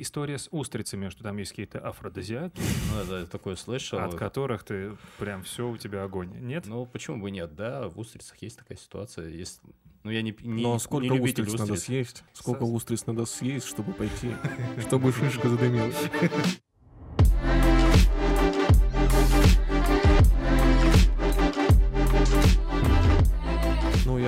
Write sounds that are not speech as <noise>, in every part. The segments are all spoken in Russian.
История с устрицами, что там есть какие-то афродизиаки, Ну, это такое слышал. от которых ты прям все у тебя огонь. Нет? Ну, почему бы нет, да, в устрицах есть такая ситуация. Есть... Ну, я не, не, Но не сколько любитель устриц надо устриц. съесть? Сколько Со- устриц надо съесть, чтобы пойти, <laughs> чтобы <laughs> шишка задымилась?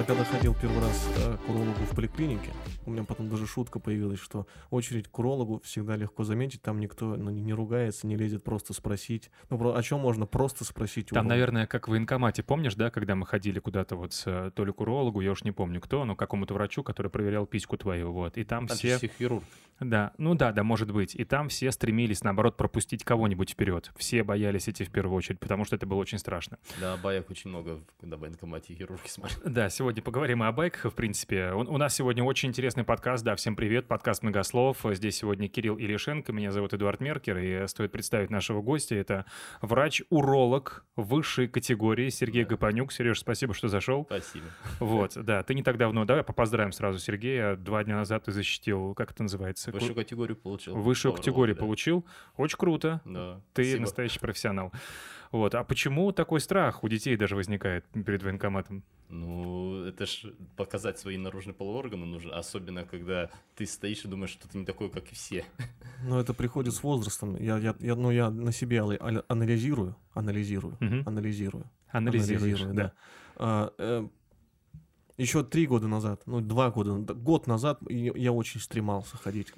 Я когда ходил первый раз э, к урологу в поликлинике, у меня потом даже шутка появилась, что очередь к урологу всегда легко заметить, там никто ну, не ругается, не лезет просто спросить. Ну, про- о чем можно просто спросить у Там, уролога? наверное, как в военкомате, помнишь, да, когда мы ходили куда-то вот с, э, то ли к урологу, я уж не помню кто, но какому-то врачу, который проверял письку твою, вот, и там Там все... все хирург. Да, ну да, да, может быть. И там все стремились, наоборот, пропустить кого-нибудь вперед. Все боялись идти в первую очередь, потому что это было очень страшно. Да, баек очень много, когда в военкомате хирурги смотрят. Да, сегодня поговорим о байках, в принципе. У, у нас сегодня очень интересный подкаст, да, всем привет, подкаст «Многослов». Здесь сегодня Кирилл Илишенко, меня зовут Эдуард Меркер, и стоит представить нашего гостя. Это врач-уролог высшей категории Сергей Да. Гапонюк. Сереж, спасибо, что зашел. Спасибо. Вот, да, ты не так давно, давай поздравим сразу Сергея. Два дня назад ты защитил, как это называется? Высшую категорию получил. Высшую категорию урологу, получил. Очень круто. Да. Да, Ты спасибо. настоящий профессионал. Вот. А почему такой страх у детей даже возникает перед военкоматом? Ну, это ж показать свои наружные половые органы нужно, особенно когда ты стоишь и думаешь, что ты не такой, как и все. <laughs> Но это приходит с возрастом. Я, я, я, ну, я на себе али- али- анализирую, анализирую, Мгм. анализирую. Анализирую, да. А, э, еще три года назад, ну, два года, год назад я, я очень стремался ходить.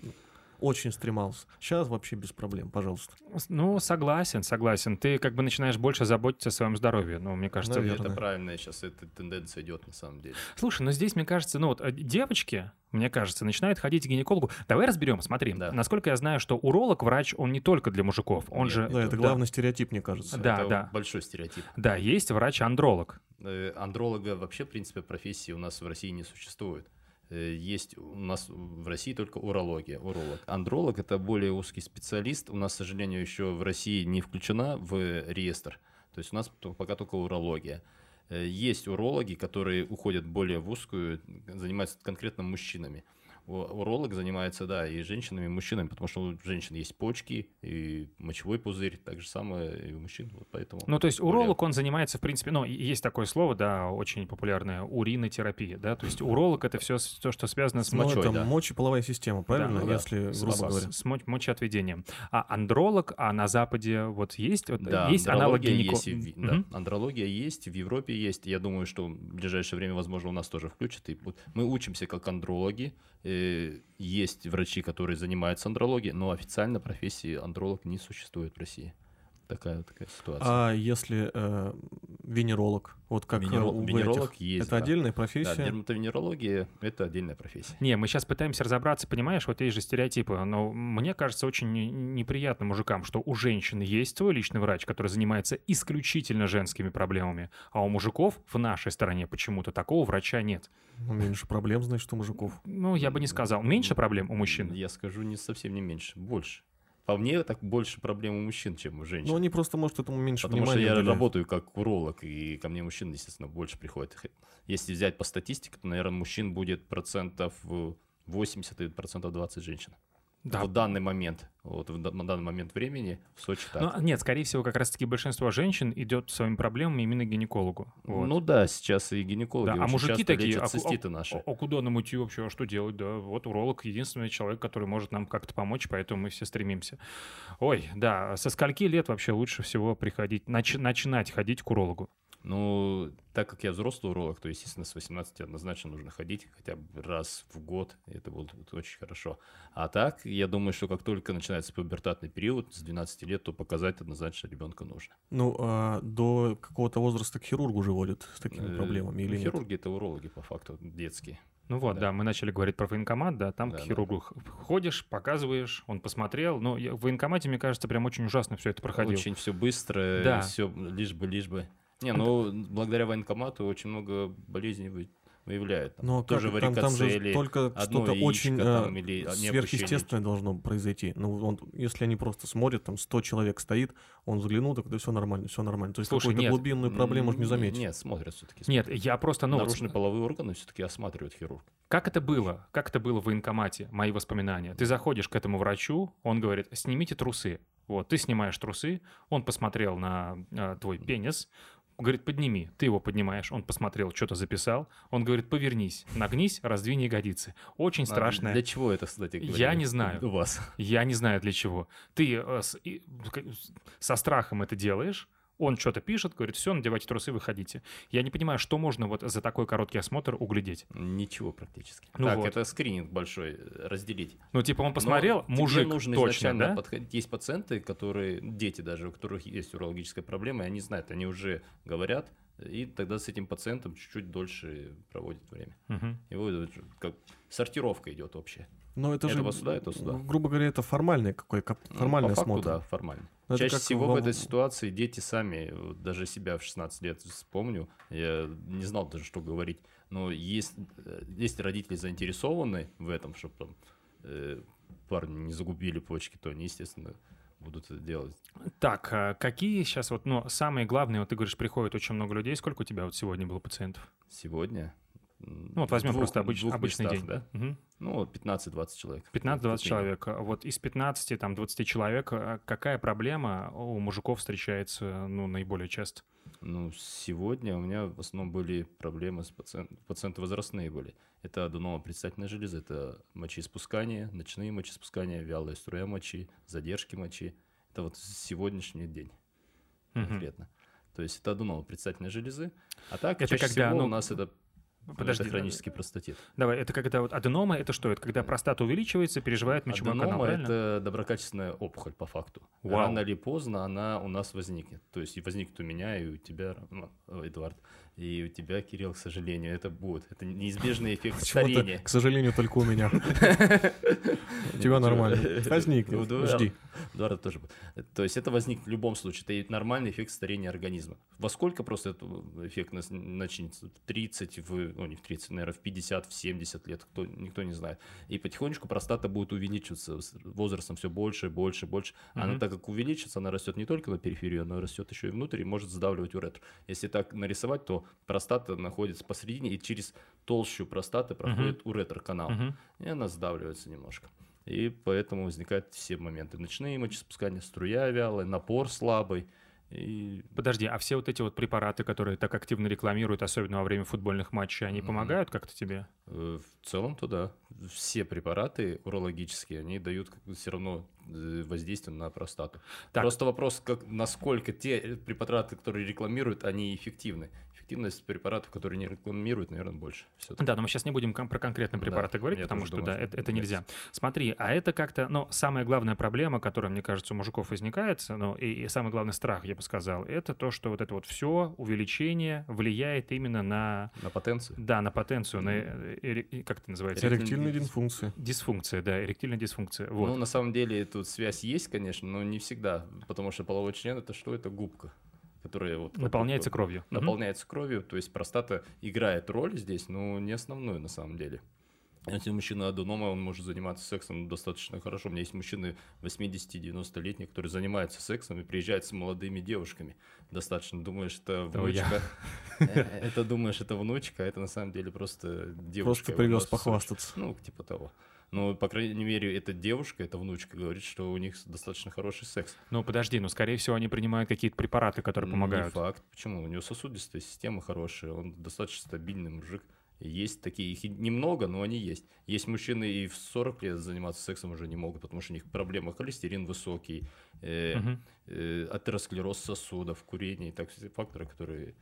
Очень стремался. Сейчас вообще без проблем, пожалуйста. Ну, согласен, согласен. Ты как бы начинаешь больше заботиться о своем здоровье. Ну, мне кажется, Наверное. Это правильно, сейчас эта тенденция идет на самом деле. Слушай, ну здесь, мне кажется, ну вот э, девочки, мне кажется, начинают ходить к гинекологу. Давай разберем, смотри. Да. Насколько я знаю, что уролог, врач, он не только для мужиков. Он Нет, же... Это- Да, это да. главный стереотип, мне кажется. Да, это да. большой стереотип. Да, есть врач-андролог. Э, Андролога вообще, в принципе, профессии у нас в России не существует. Э, Есть у нас в России только урология, уролог. Андролог – это более узкий специалист. У нас, к сожалению, еще в России не включена в реестр. То есть у нас пока только урология. Э, Есть урологи, которые уходят более в узкую, занимаются конкретно мужчинами. Уролог занимается, да, и женщинами, и мужчинами, потому что у женщин есть почки и мочевой пузырь, так же самое и у мужчин. Вот поэтому Ну, то есть более- уролог, он занимается, в принципе, ну, есть такое слово, да, очень популярное, уринотерапия, да, то есть уролог — это все то, что связано с С Ну, мочой, это да. мочеполовая система, правильно? ну да. Если, С грубо говоря. с мо- мочеотведением. А андролог, а на Западе вот есть, вот Да, есть аналог андрология гинеко... есть, в- да, андрология есть, в Европе есть. Я думаю, что в ближайшее время, возможно, у нас тоже включат. И мы учимся как андрологи. Э, Есть врачи, которые занимаются андрологией, но официально профессии андролог не существует в России. Такая, такая ситуация. А если э, венеролог, вот как Венеро- у венеролог этих, есть. это да. отдельная Да, профессия? дерматовенерология – это отдельная профессия. Не, мы сейчас пытаемся разобраться, понимаешь, вот есть же стереотипы, но мне кажется очень не- неприятно мужикам, что у женщин есть свой личный врач, который занимается исключительно женскими проблемами, а у мужиков в нашей стране почему-то такого врача нет. Ну, меньше проблем, значит, у мужиков. Ну, я бы не сказал. Меньше проблем у мужчин? Я скажу не совсем не меньше, больше. По мне, так больше проблем у мужчин, чем у женщин. Ну, они просто, может, этому меньше Потому что внимания я уделяют. работаю как уролог, и ко мне мужчин, естественно, больше приходит. Если взять по статистике, то, наверное, мужчин будет процентов э, 80 и процентов 20 женщин. Да. В данный момент, вот в данный момент времени в Сочи так. Ну, нет, скорее всего, как раз-таки большинство женщин идет своими проблемами именно к гинекологу. Вот. Ну да, сейчас и гинекологи Да, а мужики такие, а, ку- циститы а- наши. а- а куда нам идти вообще, а что делать, да? Вот уролог единственный человек, который может нам как-то помочь, поэтому мы все стремимся. Ой, да, со скольки лет вообще лучше всего приходить, нач- начинать ходить к урологу? Ну, так как я взрослый уролог, то, естественно, с 18 однозначно нужно ходить хотя бы раз в год. и Это будет, будет очень хорошо. А так, я думаю, что как только начинается пубертатный период, с 12 лет, то показать однозначно ребенка нужно. Ну, а до какого-то возраста к хирургу же водят с такими Э, проблемами ну, или? Хирурги это урологи, по факту, детские. Ну вот, да. Да. мы начали говорить про военкомат, да, там Да, к да. хирургу х- ходишь, показываешь, он посмотрел. Ну, я- в военкомате, мне кажется, прям очень ужасно все это проходило. Очень все быстро, Да. все лишь бы, лишь бы. Не, ну, благодаря военкомату очень много болезней вы- выявляют. Там Но тоже как, там, там же только одно что-то очень там э, или сверхъестественное должно произойти. Ну, он, если они просто смотрят, там 100 человек стоит, он взглянул, так да все нормально, все нормально. То есть Слушай, какую-то нет. глубинную проблему же не заметить. Нет, смотрят все-таки. Нет, я просто, ну, вот Наружные половые органы все-таки осматривает хирург. Как это было? Как это было в военкомате? Мои воспоминания. Ты заходишь к этому врачу, он говорит, снимите трусы. Вот, ты снимаешь трусы, он посмотрел на э, твой пенис, говорит, подними. Ты его поднимаешь, он посмотрел, что-то записал. Он говорит, повернись, нагнись, раздвинь ягодицы. Очень А страшно. Для чего это, кстати говоря? Я не знаю. У вас. Я не знаю для чего. Ты э, со страхом это делаешь, он что-то пишет, говорит, все, надевайте трусы, выходите. Я не понимаю, что можно вот за такой короткий осмотр углядеть. Ничего практически. Ну так, вот. это скрининг большой, э, разделить. Ну, типа он посмотрел, Но мужик нужно точно, да? подходить. Есть пациенты, которые, дети даже, у которых есть урологическая проблема, и они знают, они уже говорят, и тогда с этим пациентом чуть-чуть дольше проводят время. Мгм. Его как сортировка идет общая. Но это же, Этого сюда, это сюда. г- грубо говоря, это формальный какой, Ну, формальный по факту, осмотр. да, формально. Ну, это Чаще как всего во- в этой ситуации дети сами, даже себя в 16 лет вспомню, я не знал даже, что говорить. Но есть, э, если родители заинтересованы в этом, чтобы там э, парни не загубили почки, то они, естественно, будут это делать. Так, а какие сейчас вот, ну, самые главные, вот ты говоришь, приходит очень много людей. Сколько у тебя вот сегодня было пациентов? Сегодня. Ну, вот возьмем в просто двух- обыч- двух обычный местах, день. Да? Мгм. Ну, вот 15-20 человек. 15-20 Как минимум. человек. Вот из 15, там, 20 человек, а какая проблема у мужиков встречается, ну, наиболее часто? Ну, сегодня у меня в основном были проблемы с пациентами. Пациенты возрастные были. Это аденома предстательной железы, это мочеиспускание, ночные мочеиспускания, вялая струя мочи, задержки мочи. Это вот сегодняшний день конкретно. То есть это аденома предстательной железы. А так, Это чаще когда, всего ну, у нас это, Подожди, это хронический простатит. Давай, это когда вот аденома, это что? Это когда простата увеличивается, переживает мочевой канал, Аденома – это доброкачественная опухоль по факту. Вау. Рано или поздно она у нас возникнет. То есть и возникнет у меня, и у тебя, ну, Эдуард, и у тебя, Кирилл, к сожалению, это будет. Это неизбежный эффект <laughs> старения. к сожалению, только у меня. <laughs> У тебя нормально. <laughs> Возникнет, жди. Эдуарда тоже. будет. То есть это возникнет в любом случае. Это нормальный эффект старения организма. Во сколько просто этот эффект начнется? В 30, в, ну не в 30, наверное, в 50, в 70 лет. Кто, никто не знает. И потихонечку простата будет увеличиваться с возрастом все больше, больше, больше. Она Мгм. так как увеличится, она растет не только на периферию, но растет еще и внутрь и может сдавливать уретру. Если так нарисовать, то простата находится посередине, и через толщу простаты проходит уретр-канал Мгм. и она сдавливается немножко. И поэтому возникают все моменты. Ночные мочеиспускания, струя вялая, напор слабый. И Подожди, а все вот эти вот препараты, которые так активно рекламируют, особенно во время футбольных матчей, они помогают как-то тебе? э, в целом-то да. Все препараты урологические, они дают все равно э, воздействие на простату. Так. Просто вопрос, как, насколько те препараты, которые рекламируют, они эффективны. Эффективность препаратов, которые не рекламируют, наверное, больше. всё-таки. Да, но мы сейчас не будем кон- про конкретные Да, препараты говорить, я потому что думаю, да, что это, это нельзя. Смотри, а это как-то, ну, самая главная проблема, которая, мне кажется, у мужиков возникает, ну, и, и самый главный страх, я бы сказал, это то, что вот это вот все увеличение влияет именно на, На потенцию. да, на потенцию, на, э, эре- как это называется? Эректильная дисфункция. Дисфункция, да, эректильная дисфункция. Вот. Ну, на самом деле, тут связь есть, конечно, но не всегда. Потому что половой член это что? Это губка, которая вот... Наполняется будто кровью. Наполняется кровью, то есть простата играет роль здесь, но не основную на самом деле. Если у мужчины аденома, он может заниматься сексом достаточно хорошо. У меня есть мужчины 80-90-летние, которые занимаются сексом и приезжают с молодыми девушками. Достаточно думаешь, это внучка. <laughs> Э, Это думаешь, это внучка, а это на самом деле просто девушка. Просто привез Сочи. похвастаться. Ну, типа того. Ну, по крайней мере, эта девушка, эта внучка говорит, что у них достаточно хороший секс. Ну, подожди, ну, скорее всего, они принимают какие-то препараты, которые Не помогают. факт. Почему? У него сосудистая система хорошая, он достаточно стабильный мужик. Есть такие, их немного, но они есть. Есть мужчины и в 40 лет заниматься сексом уже не могут, потому что у них проблемы, холестерин высокий, э, Мгм. э, атеросклероз сосудов, курение, и так все факторы, которые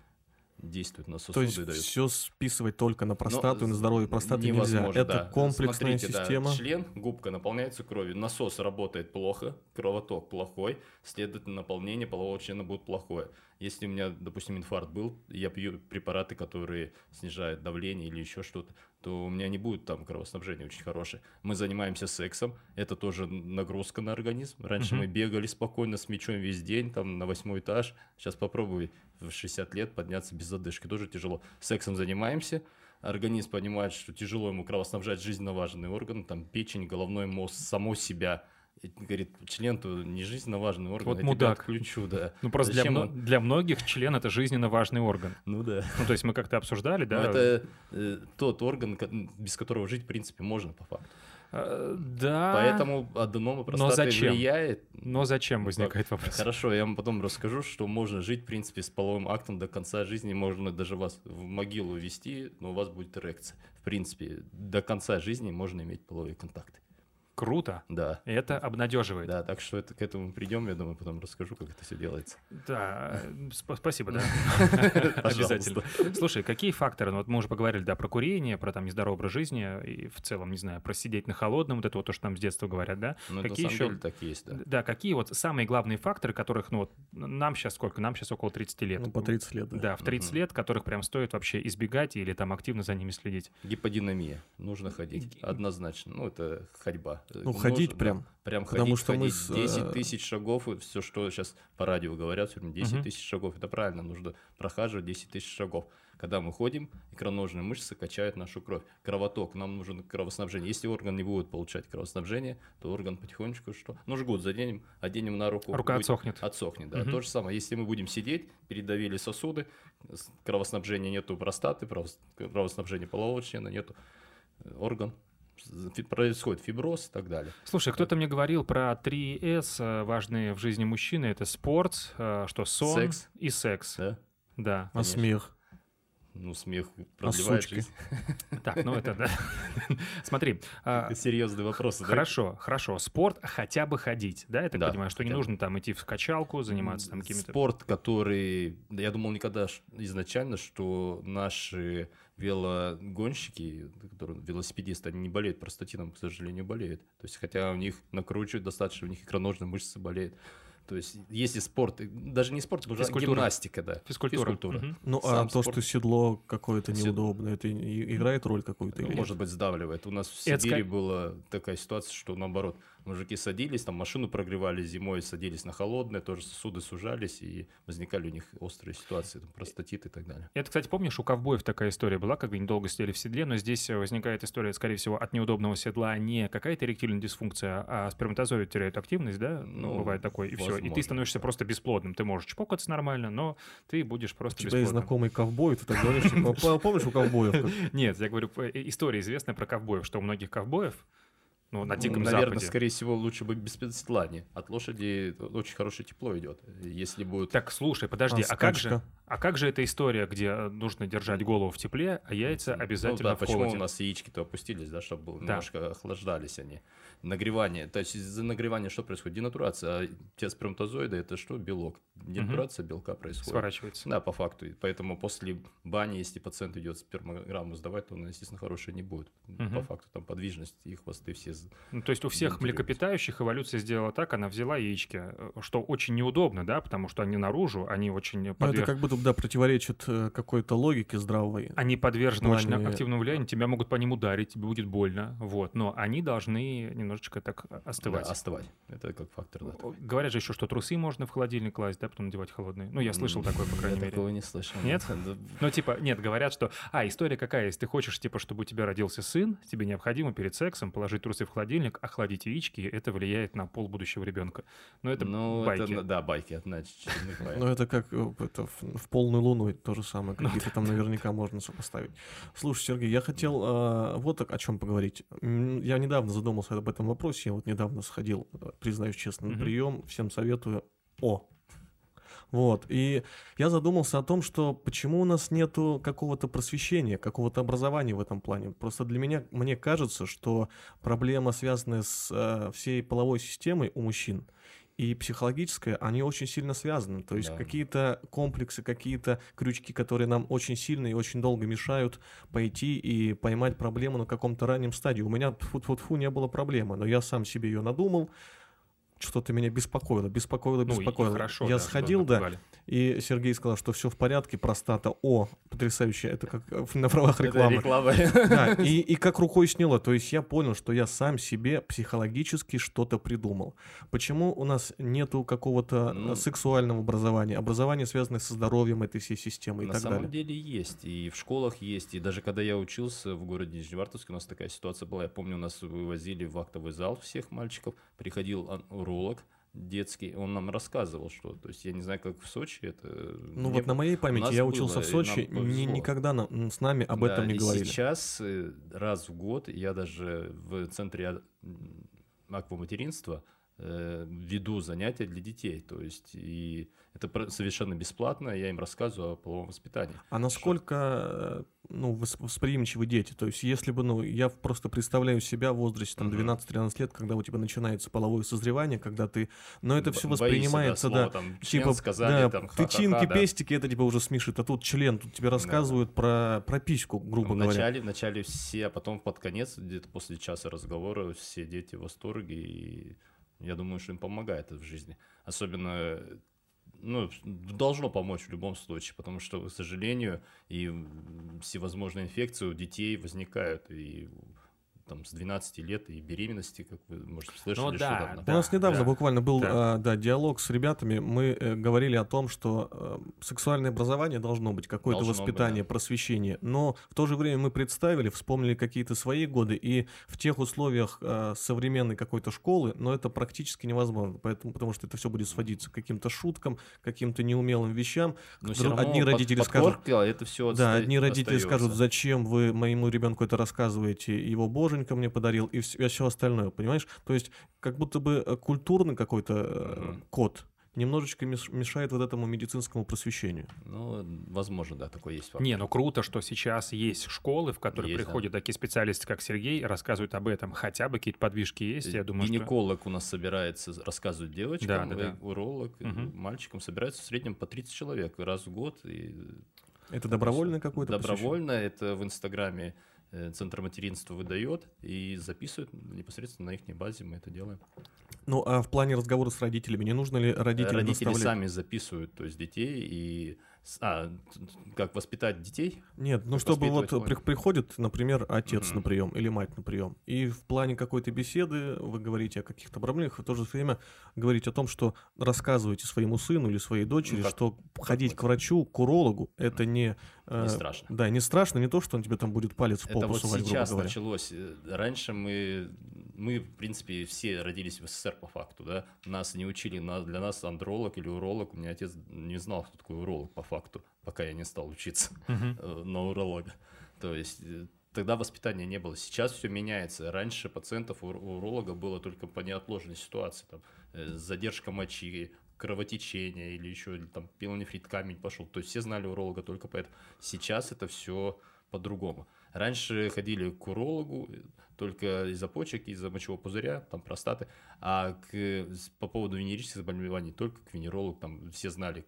действуют на сосуды То есть и дают. все списывать только на Но простату и на здоровье простаты нельзя. Это да. комплексная Смотрите, да, система. член, губка наполняется кровью, насос работает плохо, кровоток плохой, следовательно, наполнение полового члена будет плохое. Если у меня, допустим, инфаркт был, я пью препараты, которые снижают давление или еще что-то, то у меня не будет там кровоснабжения очень хорошее. Мы занимаемся сексом, это тоже нагрузка на организм. Раньше Мгм. мы бегали спокойно с мячом весь день, там на восьмой этаж. Сейчас попробуй в 60 лет подняться без задышки, тоже тяжело. Сексом занимаемся, организм понимает, что тяжело ему кровоснабжать жизненно важные органы, там печень, головной мозг, само себя говорит, член то не жизненно важный орган, Вот тебя мудак. отключу, да. Ну, просто для, Зачем он? для многих член — это жизненно важный орган. Ну да. Ну, то есть мы как-то обсуждали, Но да? это э, тот орган, без которого жить, в принципе, можно по факту. Э, Да. Поэтому аденома простаты зачем? влияет. Но зачем Ну, возникает как? вопрос? Хорошо, я вам потом расскажу, что можно жить, в принципе, с половым актом до конца жизни. Можно даже вас в могилу вести, но у вас будет эрекция. В принципе, до конца жизни можно иметь половые контакты. Круто. Да. Это обнадеживает. Да, так что это, к этому придем, я думаю, потом расскажу, как это все делается. Да, сп- спасибо, да. <laughs> Обязательно. Слушай, какие факторы, ну вот мы уже поговорили, да, про курение, про там нездоровый образ жизни и в целом, не знаю, про сидеть на холодном, вот это вот то, что нам с детства говорят, да? Ну, Какие еще- так и есть, да. Да, какие вот самые главные факторы, которых, ну вот, нам сейчас сколько? Нам сейчас около 30 лет. Ну, по 30 лет, да. Да, в 30 Мгм. лет, которых прям стоит вообще избегать или там активно за ними следить. Гиподинамия. Нужно ходить. Однозначно. Ну, это ходьба. Э, Ну, ходить прям. Прям Потому ходить, что мы ходить. с, 10 э, тысяч шагов, и все, что сейчас по радио говорят, всё время 10 Мгм. тысяч шагов, это правильно, нужно прохаживать 10 тысяч шагов. Когда мы ходим, икроножные мышцы качают нашу кровь. Кровоток, нам нужен кровоснабжение. Если орган не будет получать кровоснабжение, то орган потихонечку что? Ну, жгут заденем, оденем на руку. Рука будет- отсохнет. Отсохнет, да. Мгм. То же самое, если мы будем сидеть, передавили сосуды, кровоснабжения нету простаты, кровос- кровоснабжения полового члена нету, э, орган происходит фиброз и так далее. Слушай, кто-то мне говорил про 3 С, э, важные в жизни мужчины. Это спорт, э, что сон Секс. и секс. Да? Да. А конечно. смех. Ну, смех продлевает сучки? жизнь. <laughs> Так, ну это да. <laughs> Смотри, а, Это серьезный вопрос. да? хорошо, хорошо. Спорт хотя бы ходить, да? Я так Да, понимаю, что не нужно там идти в качалку, заниматься там какими-то... Спорт, который... да Я думал никогда изначально, что наши велогонщики, которые велосипедисты, они не болеют простатином, к сожалению, болеют. То есть, хотя у них накручивают достаточно, у них икроножные мышцы болеют. То есть, если спорт, даже не спорт, уже Физкультура. гимнастика, да. Физкультура. Мгм. Ну, а Сам то, спорт. что седло какое-то Сед- неудобное, это играет роль какую-то? Ну, или может быть, сдавливает. У нас в Это Сибири ска- была такая ситуация, что наоборот, мужики садились, там машину прогревали зимой, садились на холодное, тоже сосуды сужались, и возникали у них острые ситуации, там, простатит и так далее. Это, кстати, помнишь, у ковбоев такая история была, когда они долго сидели в седле, но здесь э, возникает история, скорее всего, от неудобного седла не какая-то эректильная дисфункция, а сперматозоиды теряют активность, да? Ну, Ну, бывает такое, и все. И ты возможно, становишься да. просто бесплодным. Ты можешь чпокаться нормально, но ты будешь У просто тебя есть бесплодным. знакомый ковбой, ты так говоришь, типа, «По- помнишь у ковбоев? <laughs> Нет, я говорю, э, история известная про ковбоев, что у многих ковбоев, ну, на Диком Наверное, Западе... скорее всего, лучше быть без седлания. От лошади очень хорошее тепло идет. Если будет... Так, слушай, подожди, А а, как же, а как же эта история, где э, нужно держать голову в тепле, а яйца Ну обязательно да, в почему холоде? у нас яички-то опустились, да, чтобы Да. немножко охлаждались они. Нагревание, то есть из-за нагревания что происходит? Денатурация, а те сперматозоиды это что? Белок. Денатурация белка происходит. Сворачивается. Да, по факту. Поэтому после бани, если пациент идет спермограмму сдавать, то он, естественно, хороший не будет. По Мгм. факту там подвижность и хвосты все. Ну, то есть у всех млекопитающих эволюция сделала так, она взяла яички, э, что очень неудобно, да, потому что они наружу, они очень Ну, подвер- это как будто, да, противоречит э, какой-то логике здравой. Они подвержены очень активному влиянию, тебя могут по ним ударить, тебе будет больно, вот, но они должны немножечко так остывать. Да, остывать. Это как фактор, да. такой. Говорят же еще, что трусы можно в холодильник класть, да, потом надевать холодные. Ну, я слышал такое, по крайней я мере. такого не слышал. Нет? Ну, типа, нет, говорят, что... А, история какая? Если ты хочешь, типа, чтобы у тебя родился сын, тебе необходимо перед сексом положить трусы в холодильник, охладить яички, это влияет на пол будущего ребенка. Но это Ну, байки. это, да, байки, значит, очередных байк. Ну, это как э, это в, в полную луну то же самое, Ну какие-то там наверняка можно сопоставить. Слушай, Сергей, я хотел э, вот так о чем поговорить. Я недавно задумался об этом вопросе, я вот недавно сходил, э, признаюсь честно, на прием, всем советую. О, вот, и я задумался о том, что почему у нас нету какого-то просвещения, какого-то образования в этом плане. Просто для меня, мне кажется, что проблема, связанная с э, всей половой системой у мужчин, и психологическое, они очень сильно связаны. То есть Да. какие-то комплексы, какие-то крючки, которые нам очень сильно и очень долго мешают пойти и поймать проблему на каком-то раннем стадии. У меня фу фу не было проблемы, но я сам себе ее надумал, что-то меня беспокоило, беспокоило, Ну, беспокоило. хорошо, я да, сходил, да, и Сергей сказал, что все в порядке, простата, о, потрясающе, это как э, на правах Это рекламы. реклама. Да, <laughs> и, и как рукой сняло. То есть я понял, что я сам себе психологически что-то придумал. Почему у нас нету какого-то э, Ну, сексуального образования, образование, связанное со здоровьем этой всей системы и На так самом далее? деле есть, и в школах есть, и даже когда я учился в городе Нижневартовске, у нас такая ситуация была, я помню, нас вывозили в актовый зал всех мальчиков, приходил ан- уролог детский, он нам рассказывал, что, то есть я не знаю, как в Сочи это... Ну не вот на моей памяти, я учился было, в Сочи, повезло. никогда на- с нами об Да, этом не и говорили. сейчас э, раз в год я даже в центре а- акваматеринства веду занятия для детей, то есть и это совершенно бесплатно, я им рассказываю о половом воспитании. А насколько э, ну, вос- восприимчивы дети? То есть, если бы, ну, я просто представляю себя в возрасте там, Мгм. 12-13 лет, когда у тебя начинается половое созревание, когда ты. Но это все боишься, воспринимается, слово да. там, Типа, сказали, да, там, ха-ха-ха, тычинки, да. пестики, это тебя уже смешит, а тут член, тут тебе рассказывают про, про письку, грубо говоря. Вначале, вначале все, а потом под конец, где-то после часа разговора, все дети в восторге, и я думаю, что им помогает это в жизни. Особенно, ну, должно помочь в любом случае, потому что, к сожалению, и всевозможные инфекции у детей возникают, и там с 12 лет и беременности, как вы, может, слышали, Ну что да, У нас Да, недавно да. буквально был Да. а, да, диалог с ребятами. Мы э, говорили о том, что э, сексуальное образование должно быть, какое-то Должно быть, воспитание, да. просвещение. Но в то же время мы представили, вспомнили какие-то свои годы, и в тех условиях э, современной какой-то школы, но это практически невозможно. Поэтому, потому что это все будет сводиться к каким-то шуткам, каким-то неумелым вещам. Но Друг- все равно одни под- родители скажут, подкорка, это все Да, одни родители скажут, зачем вы моему ребенку это рассказываете, его боженька мне подарил, и все, остальное, понимаешь? То есть как будто бы э, культурный какой-то Мгм. код немножечко меш- мешает вот этому медицинскому просвещению. Ну, возможно, да, такой есть факт. Не, ну круто, что сейчас есть школы, в которые Есть, да. приходят такие специалисты, как Сергей, рассказывают об этом. Хотя бы какие-то подвижки есть, я думаю, что... Гинеколог у нас собирается рассказывать девочкам, Да, да, э, уролог, э, Мгм. мальчикам собирается в среднем по 30 человек раз в год. И Это добровольное какое-то Добровольно, это в Инстаграме Центр материнства выдает и записывает непосредственно на их базе, мы это делаем. Ну, а в плане разговора с родителями, не нужно ли родителям Родители наставлять? сами записывают, то есть детей и а, как воспитать детей? Нет, ну чтобы вот при- приходит, например, отец Мгм. на прием или мать на прием, и в плане какой-то беседы вы говорите о каких-то проблемах, в то же время говорите о том, что рассказываете своему сыну или своей дочери, Ну, как- что ходить к врачу, к урологу, это не... э, Не страшно. Да, не страшно, не то, что он тебе там будет палец в Это вот грубо сейчас началось. Раньше мы, мы, в принципе, все родились в СССР по факту, да. Нас не учили, на- для нас андролог или уролог. У меня отец не знал, кто такой уролог по факту, пока я не стал учиться э, на уролога. То есть э, тогда воспитания не было. Сейчас все меняется. Раньше пациентов у уролога было только по неотложной ситуации. Там, задержка мочи, кровотечение или еще или там пилонефрит, камень пошел. То есть все знали уролога только поэтому. Сейчас это все по-другому. Раньше ходили к урологу э, только из-за почек, из-за мочевого пузыря, там простаты, а к, по поводу венерических заболеваний только к венерологу, там все знали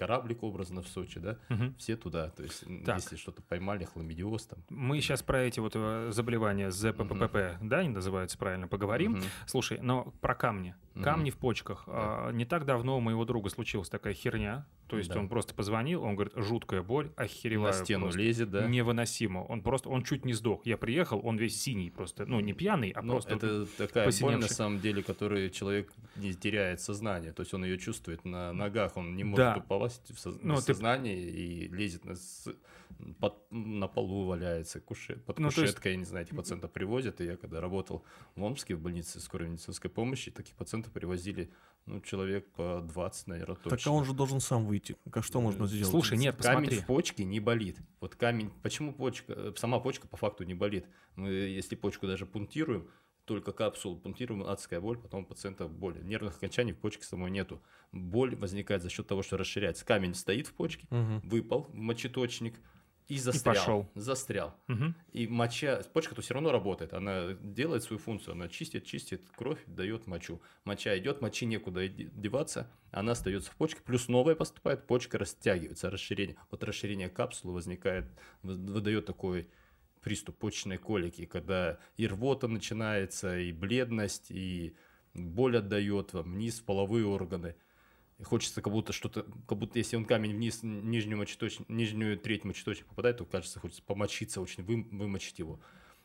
кораблик образно в Сочи, да, Мгм. все туда, то есть Так. если что-то поймали, хламидиоз там. Мы сейчас про эти вот э, заболевания ЗППП, да, они называются правильно, поговорим. Мгм. Слушай, но про камни. Камни в почках. А, Не так давно у моего друга случилась такая херня. То есть Да. он просто позвонил, он говорит, жуткая боль, охереваю. На стену просто. лезет, да. Невыносимо. Он просто, он чуть не сдох. Я приехал, он весь синий просто. Ну, не пьяный, а Ну, просто... это такая боль, на самом деле, которой человек не теряет сознание. То есть он ее чувствует на ногах, он не Да. может упасть в соз- Ну, ты- сознание и лезет на, под- на полу валяется, куше- под Ну, то есть- кушеткой, я не знаю, этих пациентов привозят. И я когда работал в Омске в больнице скорой медицинской помощи, таких пациентов привозили, ну, человек по 20, наверное, точно. Так а он же должен сам выйти. А что можно сделать? Слушай, нет, Камень посмотри. в почке не болит. Вот камень, почему почка, сама почка по факту не болит? Мы, если почку даже пунктируем, только капсулу пунктируем, адская боль, потом у пациента боль. Нервных окончаний в почке самой нету. Боль возникает за счет того, что расширяется. Камень стоит в почке, Мгм. выпал в мочеточник и застрял. пошел. Застрял. Мгм. И моча, почка-то все равно работает, она делает свою функцию, она чистит, чистит кровь, дает мочу. Моча идет, мочи некуда деваться, она остается в почке, плюс новая поступает, почка растягивается, расширение. Вот расширение капсулы возникает, вы- выдает такой приступ почечной колики, когда и рвота начинается, и бледность, и боль отдает вам, вниз в половые органы. И хочется как будто что-то, как будто если он камень вниз нижнюю, мочеточ... нижнюю треть мочеточник попадает, то кажется, хочется помочиться, очень вы... вымочить его.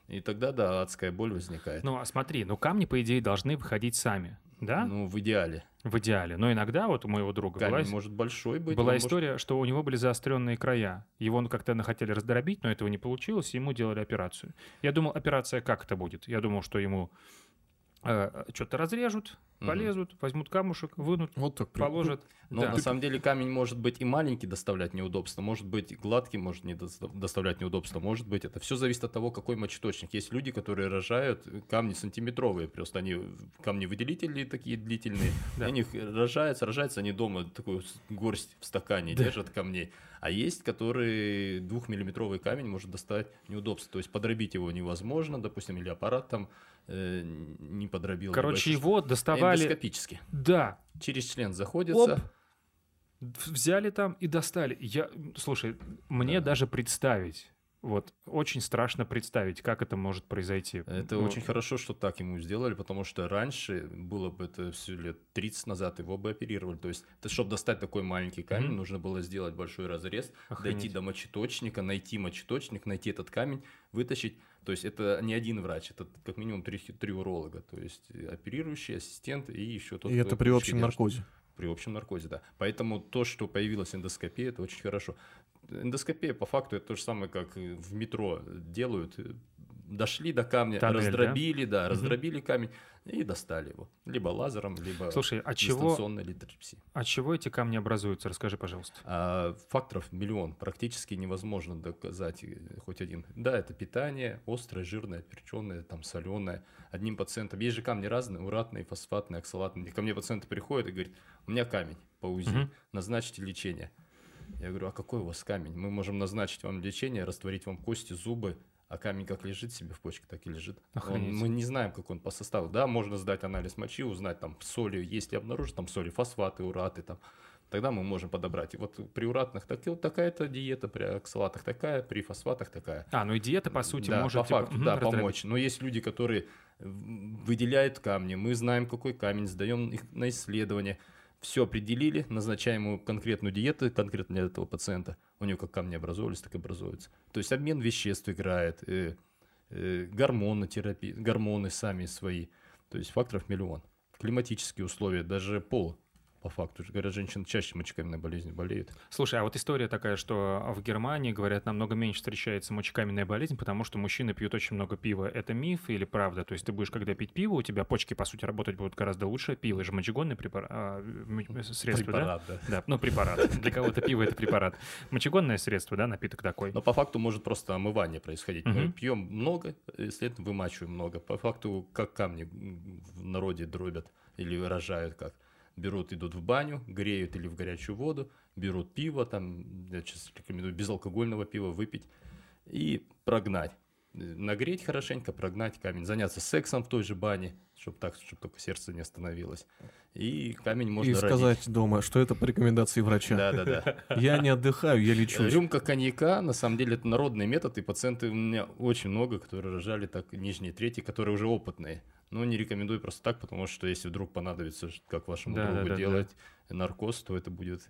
И тогда, да, адская боль возникает. Ну, а смотри, ну камни, по идее, должны выходить сами, да? Ну, в идеале. В идеале. Но иногда вот у моего друга Камень была, может большой быть. была он может- история, что у него были заостренные края. Его ну, как-то хотели раздробить, но этого не получилось, и ему делали операцию. Я думал, операция как это будет? Я думал, что ему что-то разрежут, Полезут, возьмут камушек, вынут, Вот так. положат. Но Да. на самом деле камень может быть и маленький доставлять неудобства, может быть гладкий может не доста- доставлять неудобства, может быть это все зависит от того, какой мочеточник. Есть люди, которые рожают камни сантиметровые, просто они камни выделители такие длительные, <laughs> Да. они рожаются, рожаются они дома такую горсть в стакане Да. держат камней. А есть, которые двухмиллиметровый камень может доставать неудобства, то есть подробить его невозможно, допустим, или аппарат там э, не подробил. Короче, его доставали... эндоскопически. Да, Через член заходится. Оп. взяли там и достали. Я, слушай, мне Да. даже представить, вот очень страшно представить, как это может произойти. Это Ну, очень хорошо, что так ему сделали, потому что раньше, было бы это все лет 30 назад, его бы оперировали. То есть, чтобы достать такой маленький камень, Мгм. нужно было сделать большой разрез, Охренеть. дойти до мочеточника, найти мочеточник, найти этот камень, вытащить. То есть, это не один врач, это как минимум три, три уролога. То есть, э, оперирующий, ассистент и еще тот, И это при общем наркозе. При общем наркозе, да. Поэтому то, что появилась эндоскопия, это очень хорошо. Эндоскопия, по факту, это то же самое, как и в метро делают. Дошли до камня, Тоннель, да? раздробили, да, Мгм. раздробили камень и достали его. Либо лазером, либо Слушай, а чего, дистанционной литрепсией. а чего эти камни образуются? Расскажи, пожалуйста. А факторов миллион. Практически невозможно доказать э, хоть один. Да, это питание, острое, жирное, перченое, там, соленое. Одним пациентом. Есть же камни разные, уратные, фосфатные, оксалатные. Ко мне пациенты приходят и говорят, у меня камень по УЗИ, Мгм. назначите лечение. Я говорю, а какой у вас камень? Мы можем назначить вам лечение, растворить вам кости, зубы, а камень как лежит себе в почке, так и лежит. Он- мы не знаем, как он по составу. Да, можно сдать анализ мочи, узнать там соли, если обнаружить там соли, фосфаты, ураты там. Тогда мы можем подобрать. И вот при уратных так, вот такая-то диета, при оксалатах такая, при фосфатах такая. А, ну и диета, по сути, да, может... по типа, факту, мгм, да, раздробить. помочь. Но есть люди, которые выделяют камни, мы знаем, какой камень, сдаем их на исследование. Все определили, назначаем ему конкретную диету, конкретно для этого пациента. У него как камни образовывались, так и образуются. То есть обмен веществ играет, э, э, гормонотерапия, гормоны сами свои. То есть факторов миллион. Климатические условия, даже пол, по факту. Говорят, женщины чаще мочекаменной болезнью болеют. Слушай, а вот история такая, что в Германии, говорят, намного меньше встречается мочекаменная болезнь, потому что мужчины пьют очень много пива. Это миф или правда? То есть ты будешь, когда пить пиво, у тебя почки, по сути, работать будут гораздо лучше. Пиво же мочегонное препара- а, м- средство, да? Препарат, да. Да, ну препарат. Для кого-то пиво это препарат. Мочегонное средство, да, напиток такой. Но по факту может просто омывание происходить. Мы пьем много, э, следовательно, вымачиваем много. По факту, как камни в народе дробят или выражают как. Берут, идут в баню, греют или в горячую воду, берут пиво, там, я сейчас рекомендую безалкогольного пива выпить и прогнать. Нагреть хорошенько, прогнать камень, заняться сексом в той же бане, чтобы так, чтобы только сердце не остановилось. И камень можно И родить. сказать дома, что это по рекомендации врача. Да-да-да. Я не отдыхаю, я лечусь. Рюмка коньяка, на самом деле, это народный метод, и пациенты у меня очень много, которые рожали так нижние трети, которые уже опытные. Но не рекомендую просто так, потому что если вдруг понадобится, как вашему Да, да, другу да, да. делать наркоз, то это будет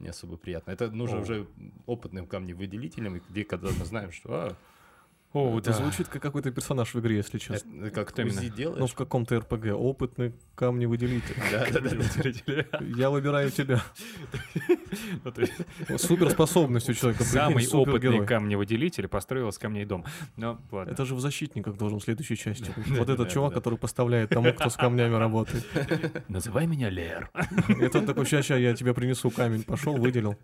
не особо приятно. Это нужно О. уже опытным камневыделителем, и где когда мы знаем, что а, О, Это да. звучит как какой-то персонаж в игре, если честно. это как Кто именно? УЗИ Ну, делаешь. в каком-то РПГ. Опытный камневыделитель. <laughs> Да, да, да. Я выбираю тебя. Ну, <laughs> Суперспособность у <laughs> человека. Самый опытный супергерой. камневыделитель построил из камней дом. Ну, ладно. Это же в защитниках должен в следующей части Вот этот чувак, который поставляет тому, кто с камнями работает. Называй меня Лер. Это такой, ща, ща, я тебе принесу камень. Пошел, выделил.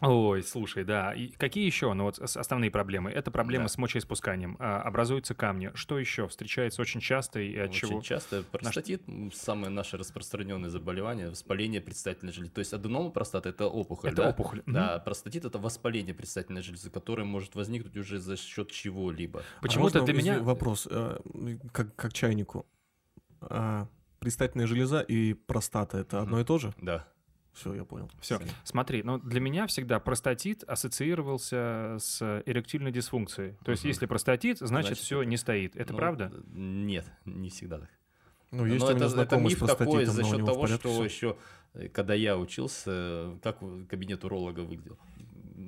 Ой, слушай, да. И какие еще, ну вот основные проблемы? Это проблемы Да. с мочеиспусканием. А, образуются камни. Что еще встречается очень часто и от Очень чего? часто простатит м, самое наше распространенное заболевание, воспаление предстательной железы. То есть аденома простаты это опухоль. Это да? опухоль. Да, простатит это воспаление предстательной железы, которое может возникнуть уже за счет чего-либо. Почему-то А для меня... Вопрос, э, как, как чайнику. А, Предстательная железа и простата это одно и то же? Да. Все, я понял. Все, смотри, ну для меня всегда простатит ассоциировался с эректильной дисфункцией. То есть, если простатит, значит, Значит, все не стоит. Это Ну, правда? э, Нет, не всегда так. Ну, есть Но у меня это, это миф такой за счет того, что всё. еще, э, когда я учился, э, как в- кабинет уролога выглядел.